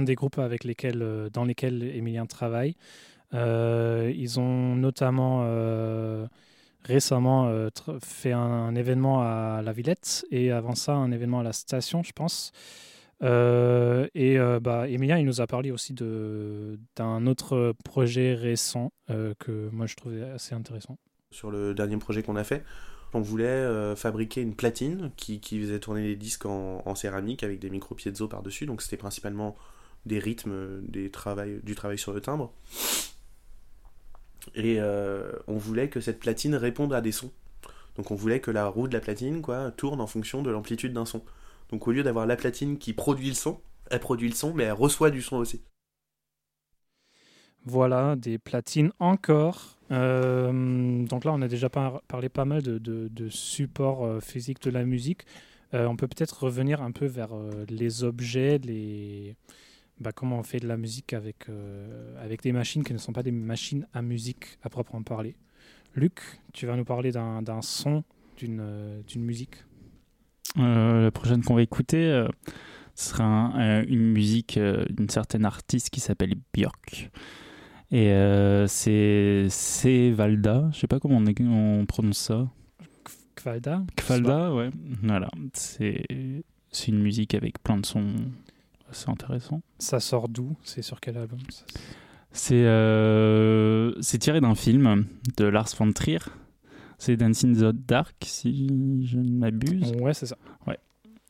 des groupes avec lesquels, dans lesquels Emilien travaille. Ils ont notamment récemment fait un, événement à la Villette et avant ça un événement à la station, je pense. Euh, et euh, bah, Emilien, il nous a parlé aussi d'un autre projet récent euh, que moi je trouvais assez intéressant. Sur le dernier projet qu'on a fait, on voulait euh, fabriquer une platine qui, qui, faisait tourner les disques en, céramique avec des micro piezo par-dessus. Donc c'était principalement des rythmes, des travail, du travail sur le timbre. Et euh, on voulait que cette platine réponde à des sons. Donc on voulait que la roue de la platine quoi, tourne en fonction de l'amplitude d'un son. Donc au lieu d'avoir la platine qui produit le son, elle produit le son, mais elle reçoit du son aussi. Voilà, des platines encore. Euh, donc là, on a déjà par parlé pas mal de, supports euh, physiques de la musique. On peut peut-être revenir un peu vers les objets, les... Bah, comment on fait de la musique avec, euh, avec des machines qui ne sont pas des machines à musique à proprement parler. Luc, tu vas nous parler d'un son, d'une musique euh, la prochaine qu'on va écouter euh, sera un, euh, une musique d'une certaine artiste qui s'appelle Björk. Et c'est c'est Valda, je sais pas comment on, on prononce ça. Kvalda? Kvalda, ouais. Voilà, c'est c'est une musique avec plein de sons assez intéressants. Ça sort d'où? C'est sur quel album? C'est euh, tiré d'un film de Lars von Trier c'est Dancing in the Dark, si je ne m'abuse. Ouais, c'est ça. Ouais.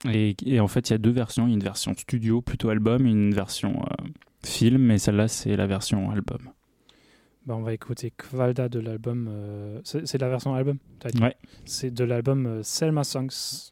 Et, et, en fait, il y a deux versions. Il y a une version studio, plutôt album, et une version euh, film. Et celle-là, c'est la version album. Bah, on va écouter Kvalda de l'album. Euh, c'est la version album dit? Ouais. C'est de l'album Selma Songs.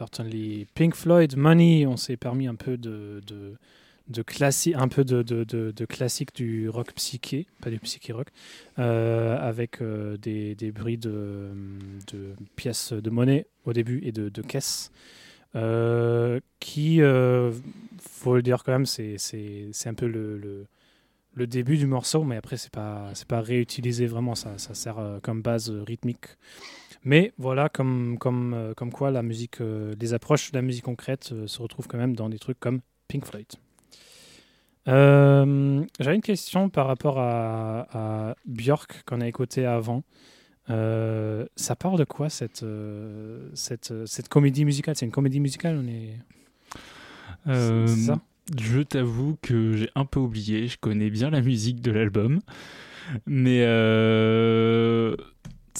Certainly. Pink Floyd, Money, on s'est permis un peu de, de, classique, un peu de, de, de, du rock psyché, pas du psyché rock, euh, avec euh, des, des bruits de, de pièces de monnaie au début et de, caisses. Euh, qui, euh, faut le dire quand même, c'est un peu le, le, début du morceau, mais après, c'est pas, pas réutilisé vraiment, ça, ça sert euh, comme base euh, rythmique. Mais voilà, comme, comme, euh, comme quoi la musique, euh, les approches de la musique concrète euh, se retrouvent quand même dans des trucs comme Pink Floyd. Euh, J'avais une question par rapport à, à Björk qu'on a écouté avant. Euh, ça parle de quoi cette, cette, cette comédie musicale? C'est une comédie musicale on est... Euh, ça? je t'avoue que j'ai un peu oublié. Je connais bien la musique de l'album, mais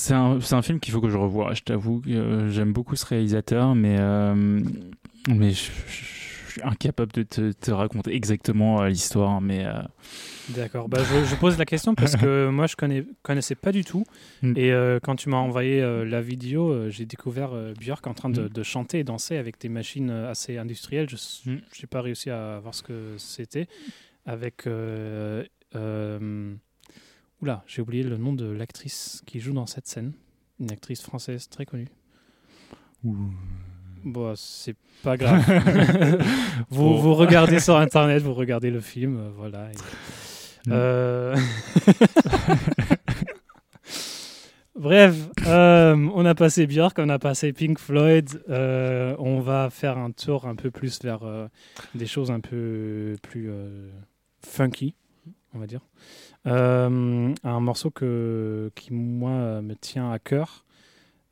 c'est un, film qu'il faut que je revoie. Je t'avoue que euh, j'aime beaucoup ce réalisateur, mais euh, mais je, je suis incapable de te, te raconter exactement euh, l'histoire. Mais euh, D'accord. Bah, je, je pose la question parce que moi, je connais, connaissais pas du tout. Mm. Et euh, quand tu m'as envoyé la vidéo, j'ai découvert Björk en train de, Mm. de chanter et danser avec des machines assez industrielles. Je Mm. n'ai pas réussi à voir ce que c'était. Avec. euh, oula, j'ai oublié le nom de l'actrice qui joue dans cette scène. Une actrice française très connue. Bon, c'est pas grave. vous, vous regardez sur internet, vous regardez le film, euh, voilà. et- Mm. Euh, Bref, euh, on a passé Björk, on a passé Pink Floyd. on va faire un tour un peu plus vers des choses un peu plus funky, on va dire. Euh, un morceau que, qui, moi, me tient à cœur.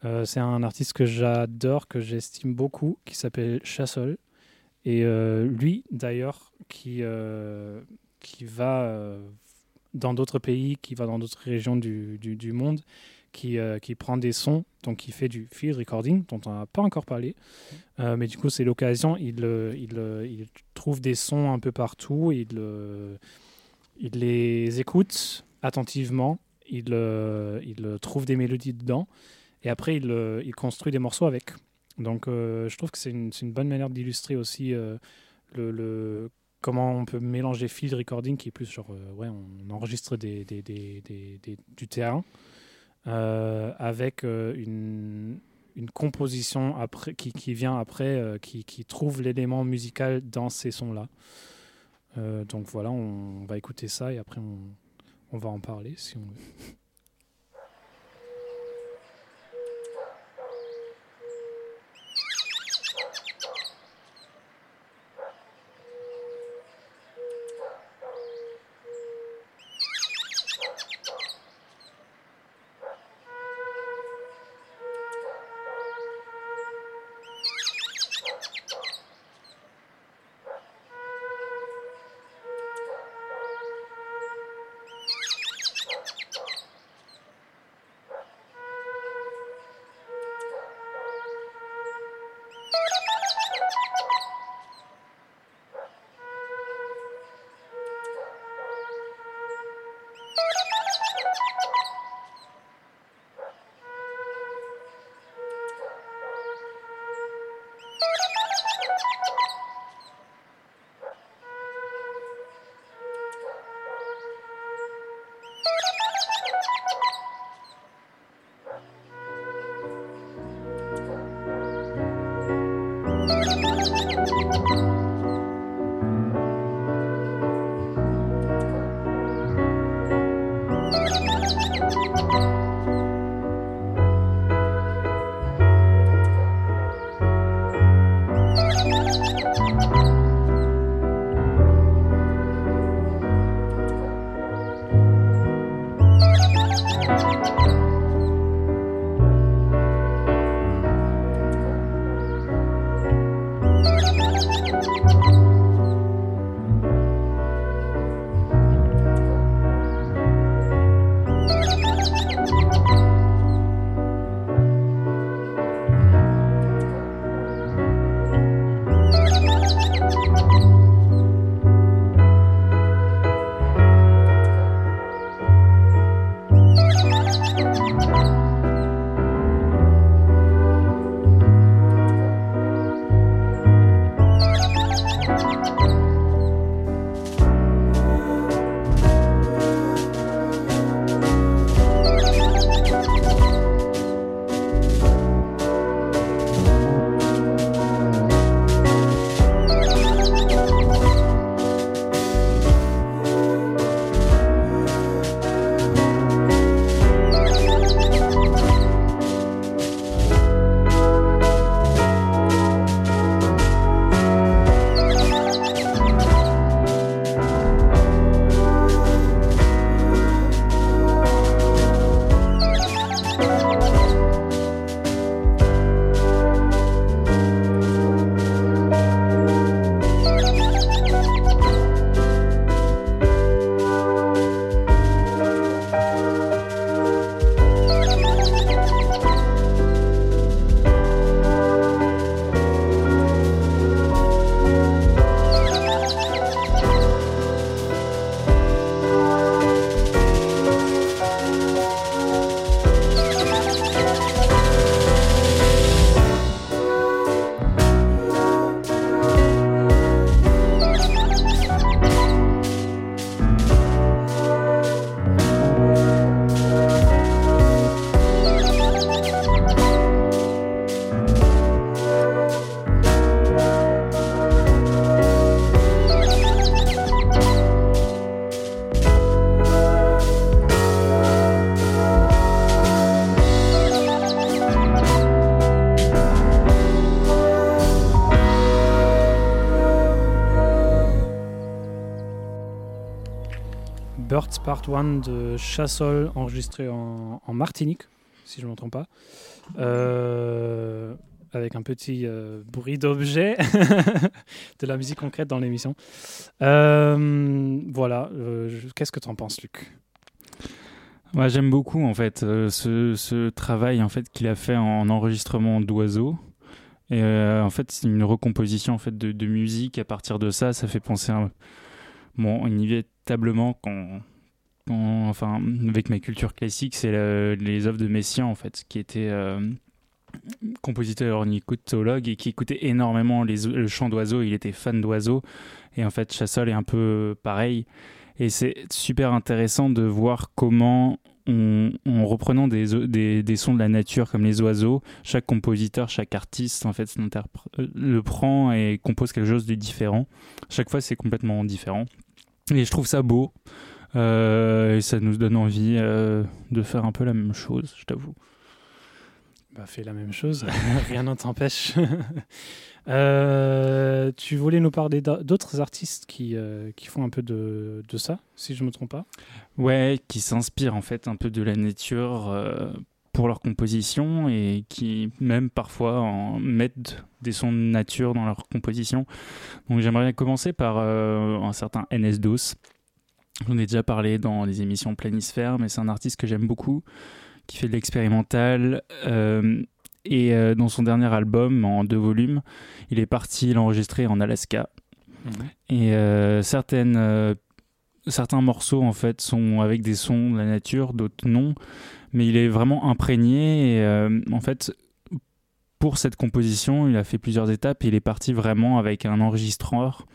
Euh, c'est un artiste que j'adore, que j'estime beaucoup, qui s'appelle Chassol. Et euh, lui, d'ailleurs, qui, qui va dans d'autres pays, qui va dans d'autres régions du, du, monde, qui, qui prend des sons, donc qui fait du field recording, dont on n'a pas encore parlé. Mais du coup, c'est l'occasion, il, il, trouve des sons un peu partout, il les écoute attentivement, il, euh, il euh, trouve des mélodies dedans, et après, il, euh, il construit des morceaux avec. Donc, je trouve que c'est une, une bonne manière d'illustrer aussi le, le- comment on peut mélanger field recording, qui est plus genre, ouais, on enregistre des, des- des- des- du terrain, avec une, une composition après, qui, qui vient après, qui, qui trouve l'élément musical dans ces sons-là. Euh, donc voilà, on, va écouter ça et après on, on va en parler si on veut. 1 de Chassol, enregistré en, Martinique, si je ne m'entends pas. Euh, avec un petit euh, bruit d'objet, de la musique concrète dans l'émission. Euh, voilà, qu'est-ce que tu en penses, Luc? Moi, j'aime beaucoup en fait ce, travail en fait qu'il a fait en enregistrement d'oiseaux. Et en fait, c'est une recomposition en fait de, musique. À partir de ça, ça fait penser bon, inévitablement quand, enfin, avec ma culture classique, c'est le- les œuvres de Messiaen en fait, qui était euh, compositeur ornithologue et qui écoutait énormément les, le chant d'oiseaux. Il était fan d'oiseaux et en fait, Chassol est un peu pareil. Et c'est super intéressant de voir comment, en reprenant des, sons de la nature comme les oiseaux, chaque compositeur, chaque artiste, en fait, euh, le prend et compose quelque chose de différent. Chaque fois, c'est complètement différent. Et je trouve ça beau. Euh, et ça nous donne envie euh, de faire un peu la même chose, je t'avoue. bah, Fais la même chose, rien n'en t'empêche. Euh, tu voulais nous parler d'a- d'autres artistes qui, euh, qui font un peu de, de ça, si je ne me trompe pas? Ouais, qui s'inspirent en fait un peu de la nature euh, pour leur composition et qui même parfois en mettent des sons de nature dans leur composition. Donc j'aimerais commencer par un certain NS2. J'en ai déjà parlé dans les émissions Planisphère, mais c'est un artiste que j'aime beaucoup, qui fait de l'expérimental. euh, et euh, dans son dernier album, en deux volumes, il est parti l'enregistrer en Alaska. Et euh, certaines, certains morceaux en fait sont avec des sons de la nature, d'autres non. Mais il est vraiment imprégné. Et en fait, pour cette composition, il a fait plusieurs étapes. Et il est parti vraiment avec un enregistreur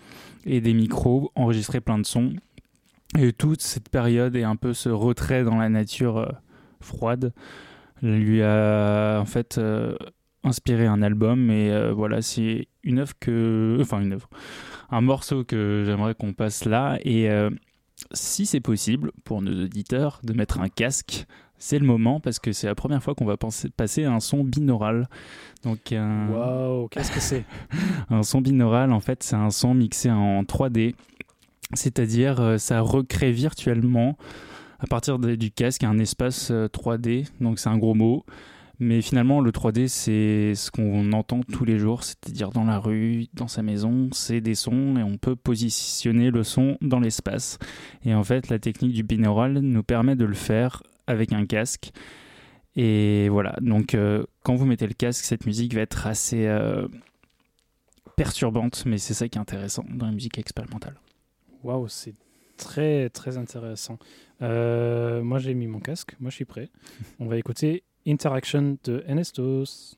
et des micros, enregistrer plein de sons. Et toute cette période et un peu ce retrait dans la nature euh, froide lui a en fait euh, inspiré un album. Et euh, voilà, c'est une œuvre que. Enfin, une œuvre un morceau que j'aimerais qu'on passe là. Et si c'est possible pour nos auditeurs de mettre un casque, c'est le moment parce que c'est la première fois qu'on va penser- passer à un son binaural. Donc un, Waouh, qu'est-ce que c'est? Un son binaural, en fait, c'est un son mixé en 3D. C'est-à-dire, euh, ça recrée virtuellement à partir du casque un espace euh, 3D. Donc c'est un gros mot. Mais finalement, le 3D, c'est ce qu'on entend tous les jours, c'est-à-dire dans la rue, dans sa maison, c'est des sons et on peut positionner le son dans l'espace. Et en fait, la technique du binaural nous permet de le faire avec un casque. Et voilà, donc euh, quand vous mettez le casque, cette musique va être assez euh, perturbante, mais c'est ça qui est intéressant dans la musique expérimentale. Waouh, c'est très très intéressant. Euh, moi j'ai mis mon casque, moi je suis prêt. On va écouter Interaction de Enestos.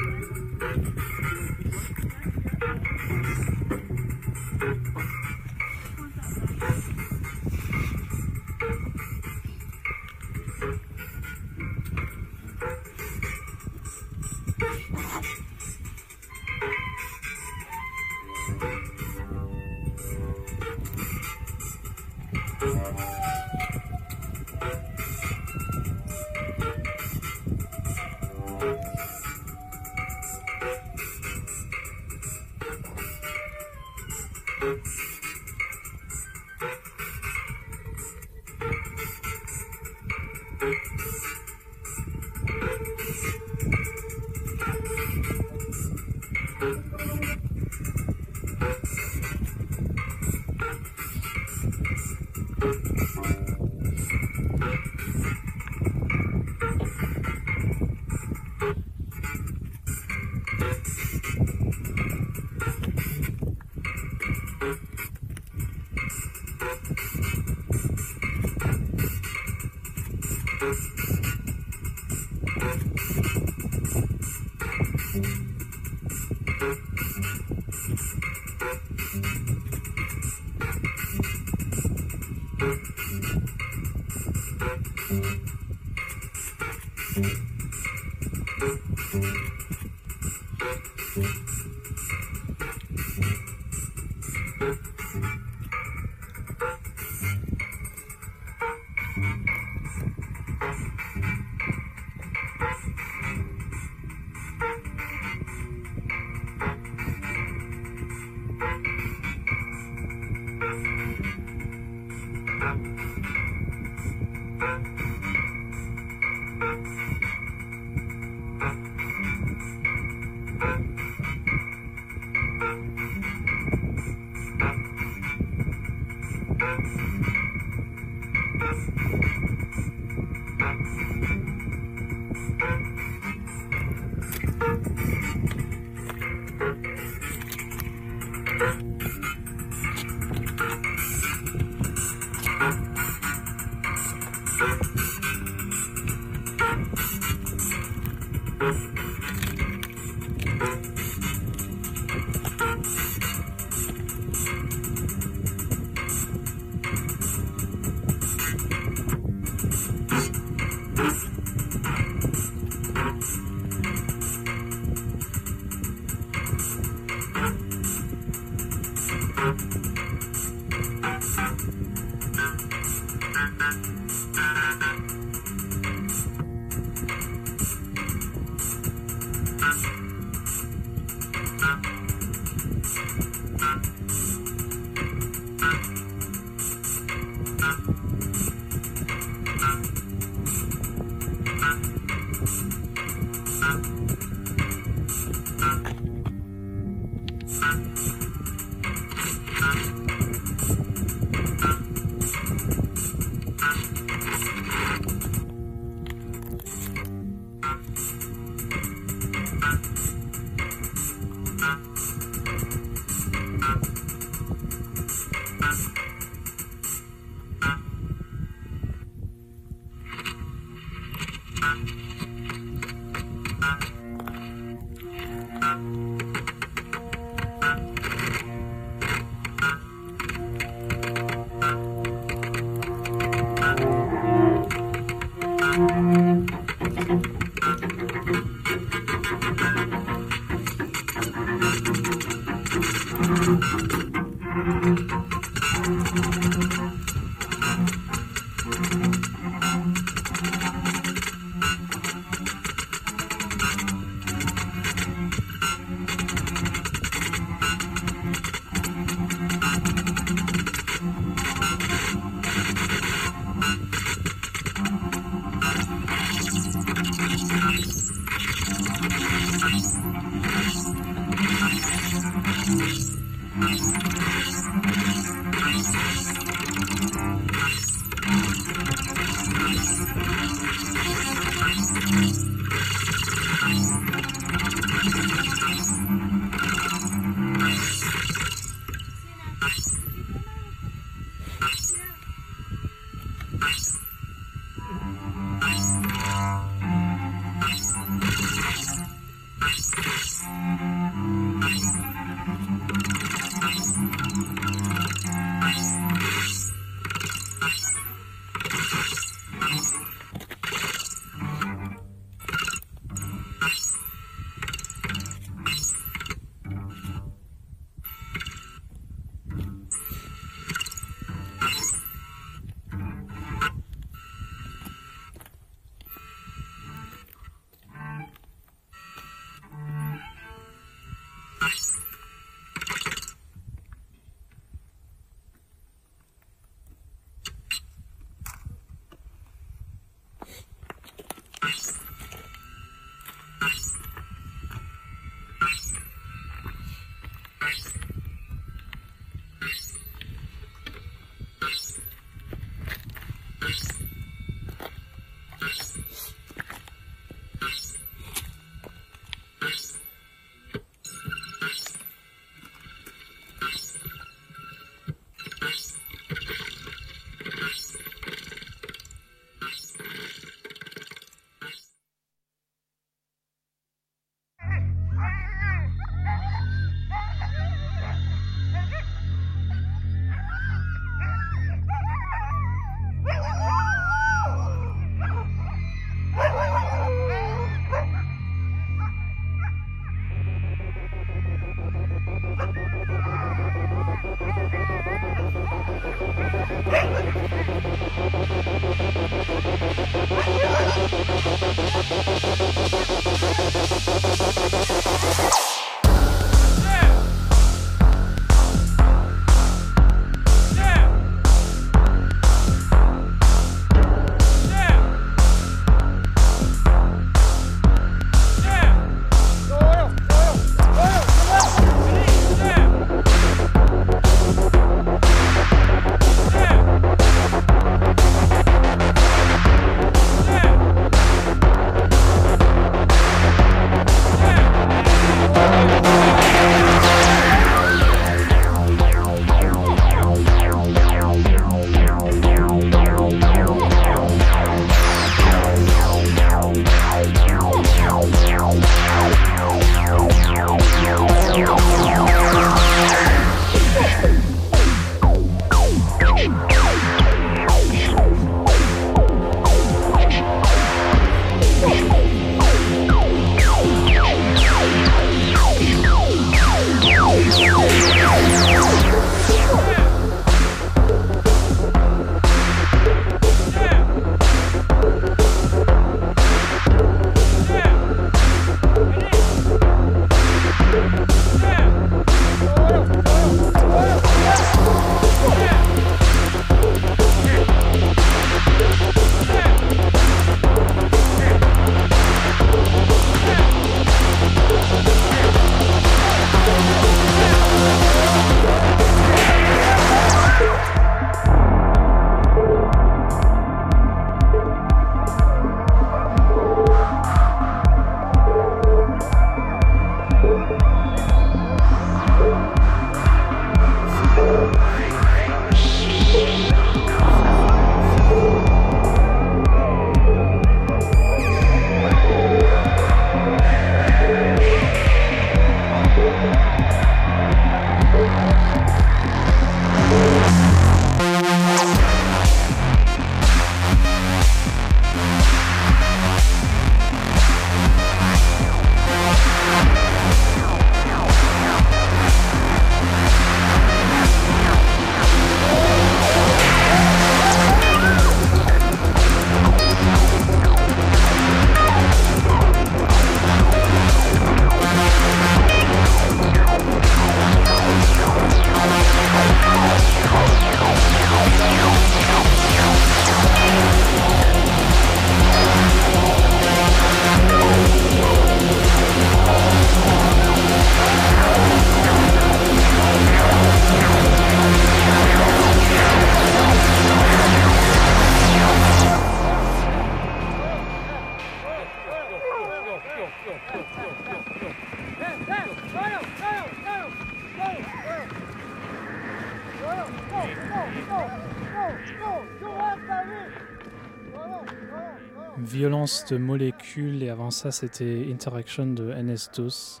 Violence de molécules et avant ça c'était Interaction de NS2.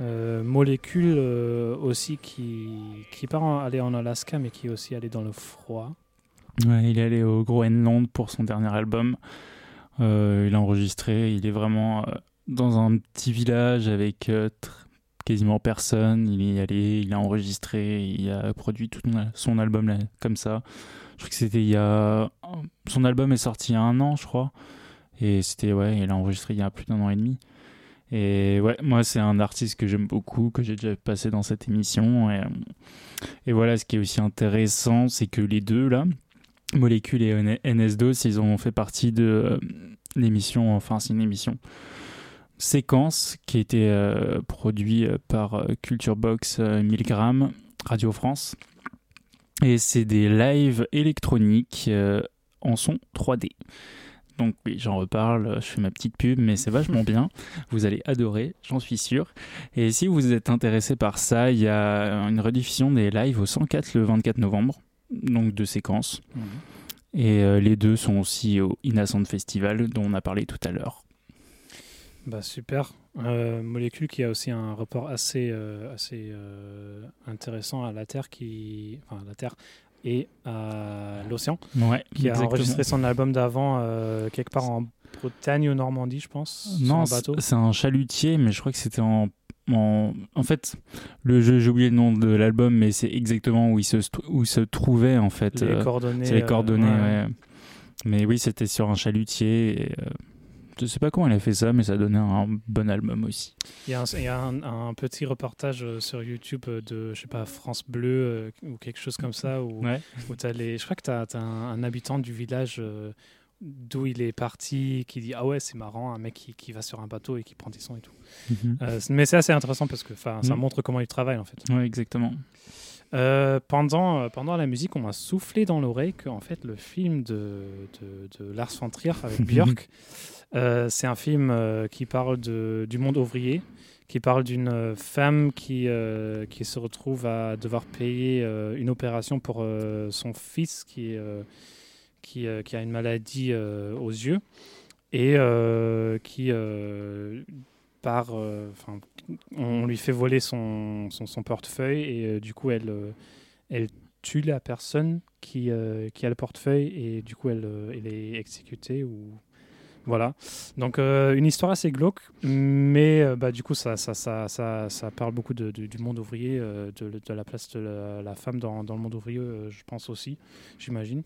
Euh, molécule euh, aussi qui, qui part aller en Alaska mais qui est aussi allé dans le froid. Ouais, il est allé au Groenland pour son dernier album. Euh, il a enregistré. Il est vraiment euh, dans un petit village avec quasiment personne. Il est allé, il a enregistré, il a produit tout son album là, comme ça. Je crois que c'était il y a. Son album est sorti il y a un an, je crois. Et c'était, ouais, il a enregistré il y a plus d'un an et demi. Et ouais, moi, c'est un artiste que j'aime beaucoup, que j'ai déjà passé dans cette émission. Et, euh, voilà, ce qui est aussi intéressant, c'est que les deux, là, Molécule et NS2, ils ont fait partie de euh, l'émission, enfin, c'est une émission séquence qui a été euh, produite par euh, Culture Box euh, 1000 grammes, Radio France. Et c'est des lives électroniques en son 3D. Donc oui, j'en reparle, je fais ma petite pub, mais c'est vachement bien. Vous allez adorer, j'en suis sûr. Et si vous êtes intéressé par ça, il y a une rediffusion des lives au 104 le 24 novembre, donc de séquences. Et euh, les deux sont aussi au Innocent Festival, dont on a parlé tout à l'heure. Bah super. Euh, Molécule qui a aussi un rapport assez, euh, assez intéressant à la Terre, qui, enfin, à la Terre et à l'océan, Ouais, qui a exactement. enregistré son album d'avant euh, quelque part en Bretagne ou Normandie, je pense, Non, c'est un chalutier, mais je crois que c'était en, en. En fait, le jeu, j'ai oublié le nom de l'album, mais c'est exactement où il se, où il se trouvait, en fait. Les euh, coordonnées. C'est les euh, coordonnées, ouais. ouais. Mais oui, c'était sur un chalutier. Et, euh, je sais pas comment il a fait ça, mais ça donnait un bon album aussi. Il y a, un, il y a un- un petit reportage euh, sur YouTube euh, de, je sais pas, France Bleu euh, ou quelque chose comme ça, où, Ouais. où t'as les, je crois que tu as, un, un habitant du village euh, d'où il est parti qui dit Ah ouais, c'est marrant, un mec qui, qui va sur un bateau et qui prend des sons et tout. Mhm. Euh, mais c'est assez intéressant parce que ça Mhm. montre comment il travaille en fait. Ouais, exactement. Euh, pendant, euh, pendant la musique, on m'a soufflé dans l'oreille que en fait, le film de, de, de Lars von Trier avec Björk, euh, c'est un film euh, qui parle de, du monde ouvrier, qui parle d'une femme qui, qui se retrouve à devoir payer une opération pour son fils qui, qui, qui a une maladie aux yeux et qui euh, on lui fait voler son, portefeuille et euh, du coup elle, euh, elle tue la personne qui, a le portefeuille et du coup elle, est exécutée ou voilà. Donc une histoire assez glauque, mais bah, du coup ça, parle beaucoup du monde ouvrier, de, la place de la, femme dans, le monde ouvrier, je pense aussi, j'imagine,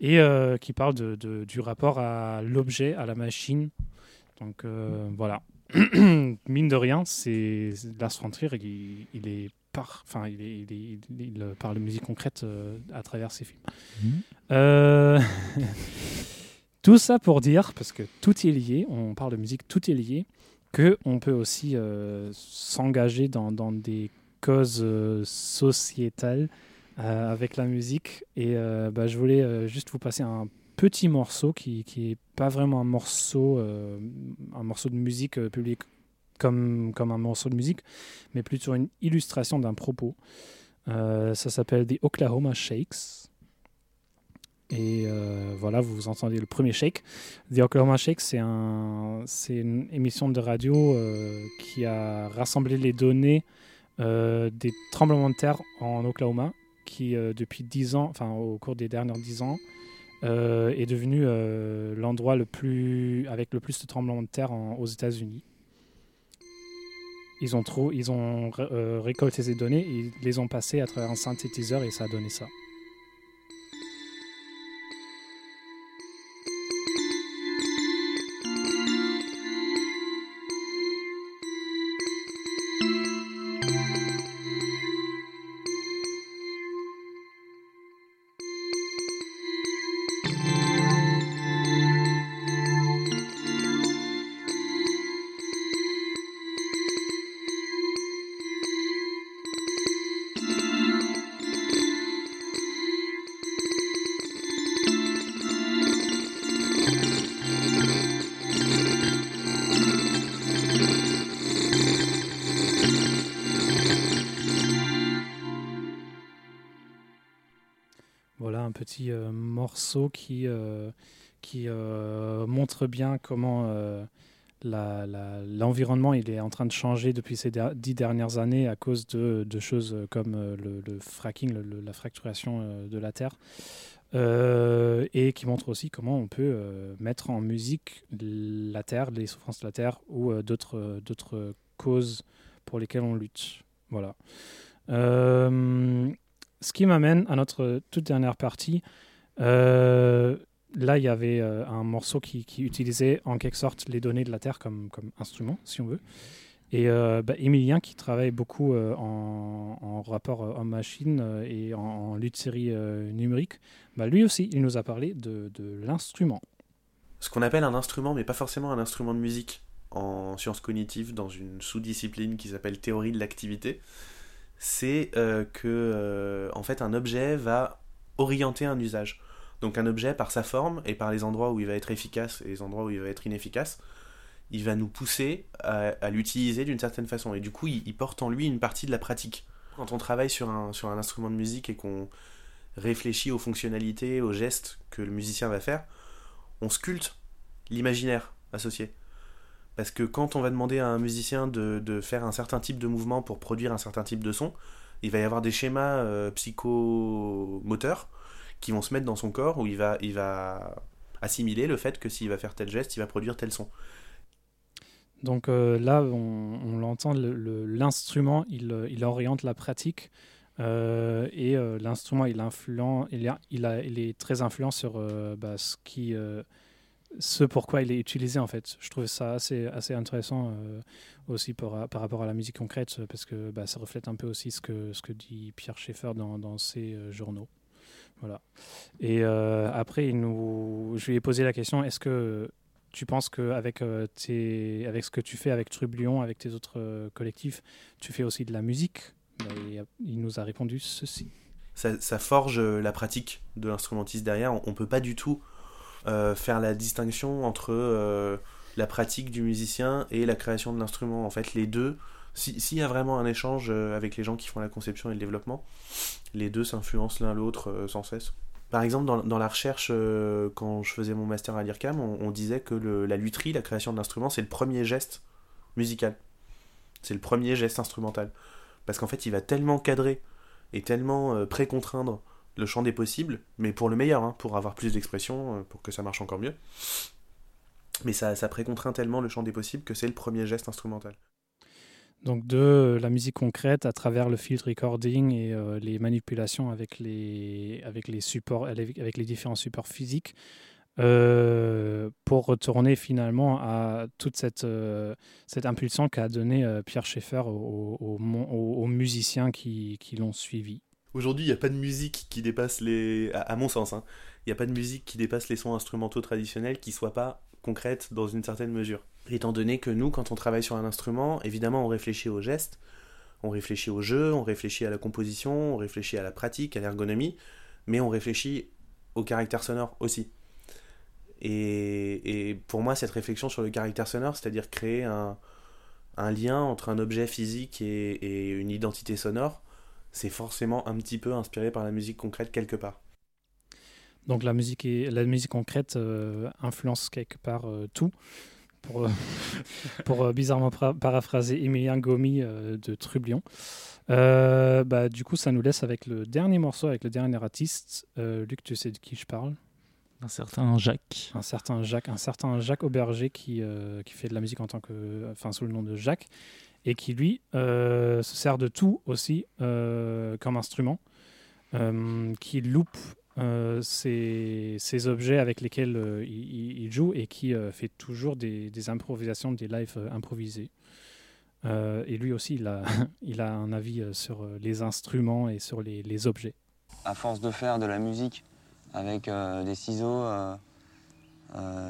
et qui parle du rapport à l'objet, à la machine. Donc voilà. Mine de rien, c'est Lars von Trier, il, il est par, enfin il, est, il, est- il- il parle de musique concrète euh, à travers ses films. Mhm. Euh, Tout ça pour dire, parce que tout est lié, on parle de musique, tout est lié, que on peut aussi euh, s'engager dans, dans des causes euh, sociétales euh, avec la musique. Et euh, bah, je voulais euh, juste vous passer un petit morceau qui qui est pas vraiment un morceau, euh, un morceau de musique euh, public comme, comme un morceau de musique, mais plutôt une illustration d'un propos. Euh, ça s'appelle The Oklahoma Shakes. Et voilà, vous entendez le premier shake. The Oklahoma Shake, c'est un, une émission de radio qui a rassemblé les données des tremblements de terre en Oklahoma, qui depuis 10 ans, enfin au cours des dernières 10 ans, euh, est devenu euh, l'endroit le plus avec le plus de tremblements de terre aux États-Unis. Ils ont, trou- ils ont euh, récolté ces données, ils les ont passées à travers un synthétiseur et ça a donné ça. Qui, euh, euh, montre bien comment euh, l'environnement il est en train de changer depuis ces dix dernières années à cause de, choses comme le, fracking, la fracturation de la Terre. Et qui montre aussi comment on peut mettre en musique la Terre, les souffrances de la Terre ou d'autres d'autres causes pour lesquelles on lutte. Voilà. Ce qui m'amène à notre toute dernière partie. Euh, là, il y avait euh, un morceau qui, utilisait en quelque sorte les données de la Terre comme, instrument, si on veut. Et euh, bah, Emilien, qui travaille beaucoup euh, en, rapport euh, homme-machine et en, en lutte série numérique, bah, lui aussi, il nous a parlé de, l'instrument. Ce qu'on appelle un instrument, mais pas forcément un instrument de musique, en sciences cognitives, dans une sous-discipline qui s'appelle théorie de l'activité, c'est que fait un objet va orienter un usage. Donc un objet, par sa forme et par les endroits où il va être efficace et les endroits où il va être inefficace, il va nous pousser à, l'utiliser d'une certaine façon. Et du coup, il, porte en lui une partie de la pratique. Quand on travaille sur un, instrument de musique et qu'on réfléchit aux fonctionnalités, aux gestes que le musicien va faire, on sculpte l'imaginaire associé. Parce que quand on va demander à un musicien de, de faire un certain type de mouvement pour produire un certain type de son, il va y avoir des schémas euh, psychomoteurs qui vont se mettre dans son corps où il va, il va assimiler le fait que s'il va faire tel geste, il va produire tel son. Donc euh, là, on, l'entend, le- le- l'instrument, il, euh, il oriente la pratique euh, et l'instrument, il, il, il, est très influent sur bah, ce, qui, ce pourquoi il est utilisé en fait. Je trouve ça assez, assez intéressant aussi par, rapport à la musique concrète parce que bah, ça reflète un peu aussi ce que, ce que dit Pierre Schaeffer dans, ses journaux. Voilà. Et euh, après, il nous... je lui ai posé la question est-ce que tu penses qu'avec euh, tes... avec ce que tu fais avec Trublion, avec tes autres euh, collectifs, tu fais aussi de la musique? Ben, il, nous a répondu ceci. ça, ça forge euh, la pratique de l'instrumentiste derrière. On, on peut pas du tout faire la distinction entre la pratique du musicien et la création de l'instrument. En fait, les deux, si- s'il y a vraiment un échange euh, avec les gens qui font la conception et le développement, les deux s'influencent l'un l'autre euh, sans cesse. Par exemple, dans, la recherche, euh, quand je faisais mon master à l'IRCAM, on, disait que la lutherie, la création de l'instrument, c'est le premier geste musical. C'est le premier geste instrumental. Parce qu'en fait, il va tellement cadrer et tellement précontraindre le champ des possibles, mais pour le meilleur, hein, pour avoir plus d'expression, pour que ça marche encore mieux. Mais ça, ça précontraint tellement le champ des possibles que c'est le premier geste instrumental. Donc de la musique concrète à travers le field recording et euh, les manipulations avec les, avec les supports, avec, les différents supports physiques, euh, pour retourner finalement à toute cette, euh, cette impulsion qu'a donné Pierre Schaeffer aux, musiciens qui, qui l'ont suivi. Aujourd'hui, il n'y a pas de musique qui dépasse les. À, mon sens, hein, il n'y a pas de musique qui dépasse les sons instrumentaux traditionnels qui soit pas concrète dans une certaine mesure. Étant donné que nous, quand on travaille sur un instrument, évidemment, on réfléchit aux gestes, on réfléchit au jeu, on réfléchit à la composition, on réfléchit à la pratique, à l'ergonomie, mais on réfléchit au caractère sonore aussi. Et, pour moi, cette réflexion sur le caractère sonore, c'est-à-dire créer un, lien entre un objet physique et, une identité sonore, c'est forcément un petit peu inspiré par la musique concrète quelque part. Donc la musique, la musique concrète euh, influence quelque part euh, tout. Pour, euh, pour euh, bizarrement paraphraser Emilien Gomi euh, de Trublion. Bah, du coup, ça nous laisse avec le dernier morceau, avec le dernier artiste. Luc, tu sais de qui je parle? Un certain Jacques. un certain Jacques, un certain Jacques Auberger qui, euh, qui fait de la musique en tant que, enfin sous le nom de Jacques, et qui lui euh, se sert de tout aussi euh, comme instrument, qui loupe euh, ces, objets avec lesquels euh, il, joue et qui euh, fait toujours des, improvisations, des lives improvisés. Et lui aussi, il a, un avis sur les instruments et sur les, objets. à force de faire de la musique avec des ciseaux,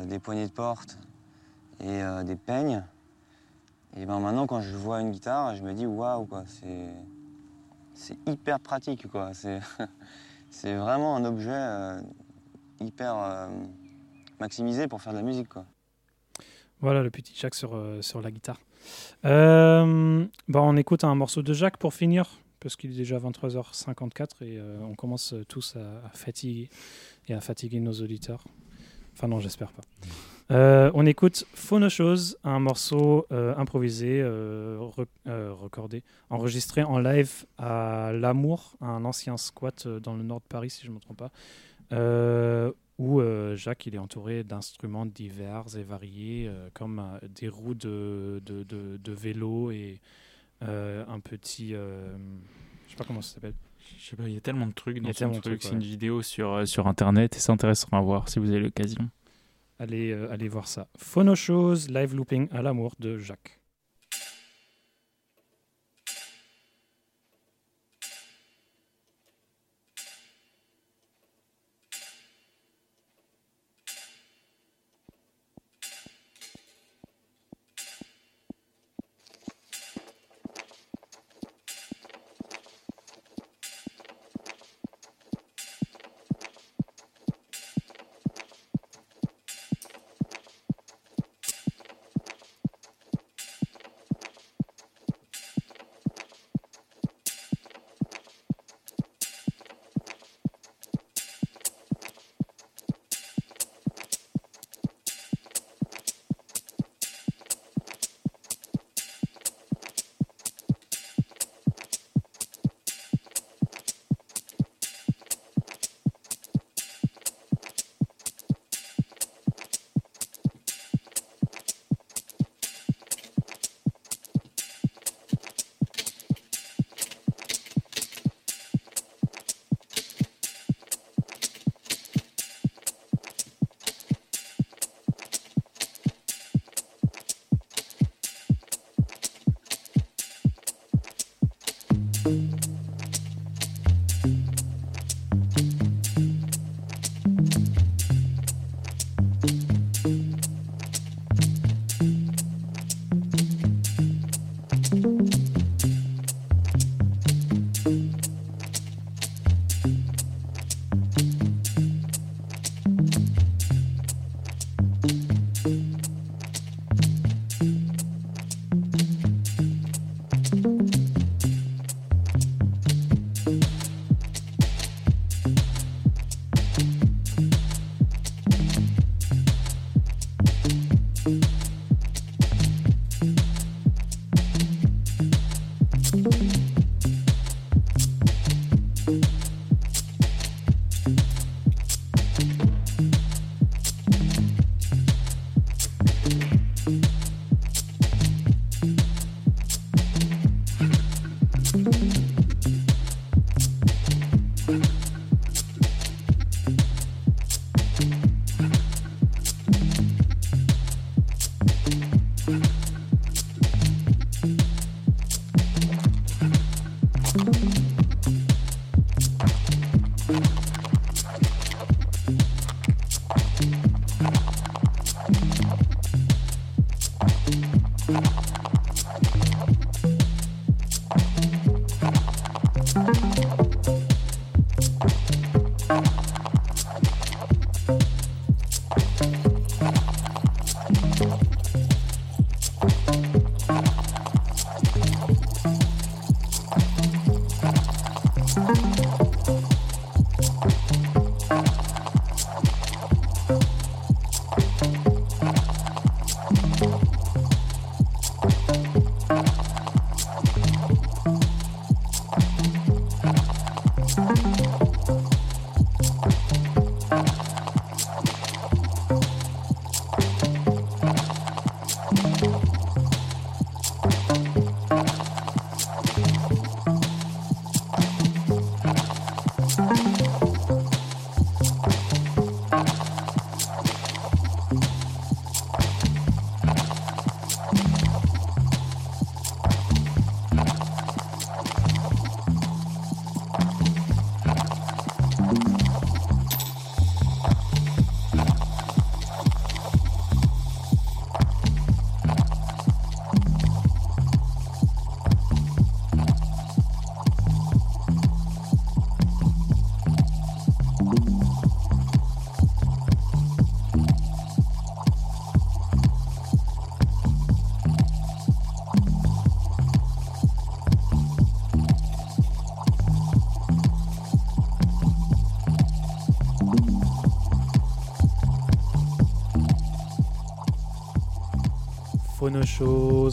des poignées de porte et des peignes, et ben maintenant quand je vois une guitare, je me dis waouh c'est hyper pratique quoi. C'est vraiment un objet euh, hyper euh, maximisé pour faire de la musique quoi. Voilà le petit Jacques sur, euh, la guitare. Bon, on écoute un morceau de Jacques pour finir, parce qu'il est déjà 23h54 et on commence tous à, à fatiguer et à fatiguer nos auditeurs. Enfin non, j'espère pas. Euh, on écoute Phonochose, un morceau euh, improvisé, euh, re- recordé, enregistré en live à L'Amour, un ancien squat dans le nord de Paris, si je ne me trompe pas, où Jacques il est entouré d'instruments divers et variés, comme des roues de, de, de- de vélo et un petit... je sais pas comment ça s'appelle. Je sais pas, il y a tellement de trucs Il y a tellement de truc. trucs, C'est ouais. une vidéo sur, sur internet et c'est intéressant à voir si vous avez l'occasion. Allez, euh, allez voir ça. Phonochose, live looping à l'amour de Jacques.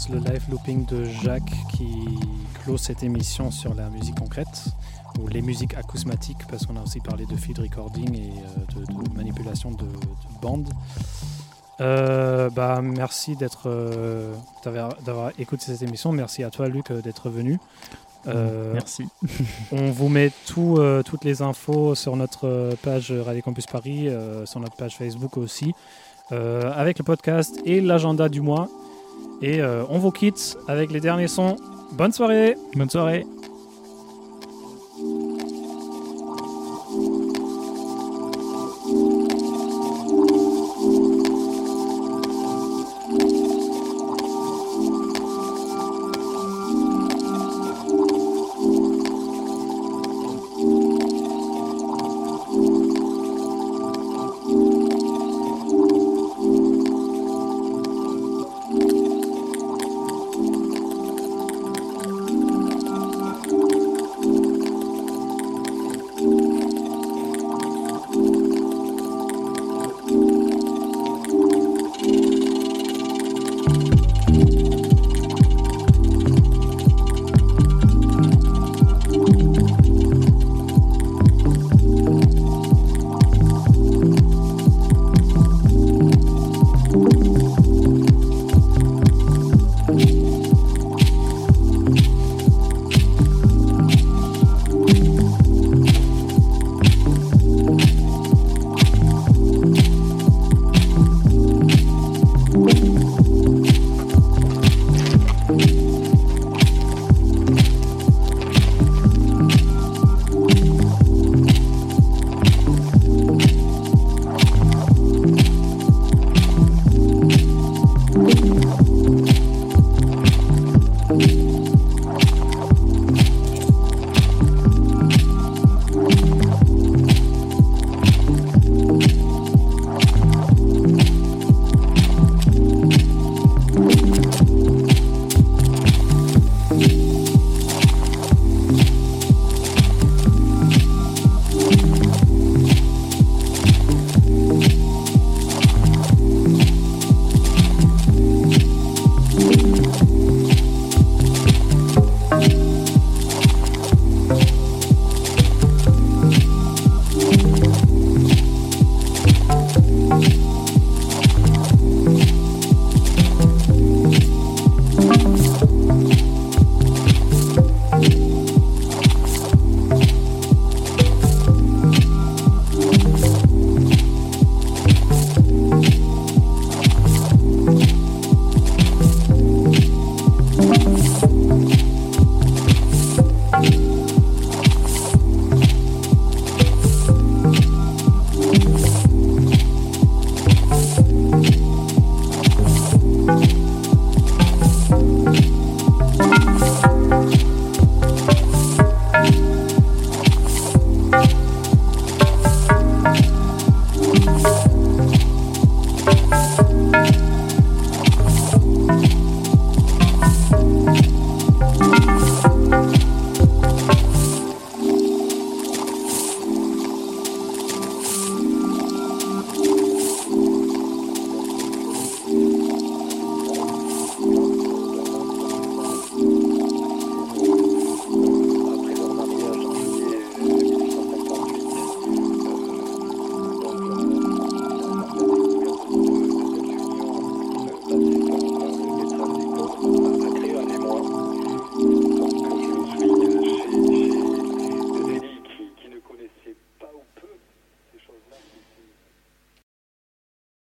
Le live looping de Jacques qui close cette émission sur la musique concrète ou les musiques acousmatiques parce qu'on a aussi parlé de field recording et euh, de, de manipulation de, de bandes. Euh, bah, merci d'être, euh, d'avoir, écouté cette émission. Merci à toi, Luc, d'être venu. Euh, Merci. on vous met tout, toutes les infos sur notre page Radio Campus Paris, sur notre page Facebook aussi, avec le podcast et l'agenda du mois. Et euh, on vous quitte avec les derniers sons. Bonne soirée Bonne soirée.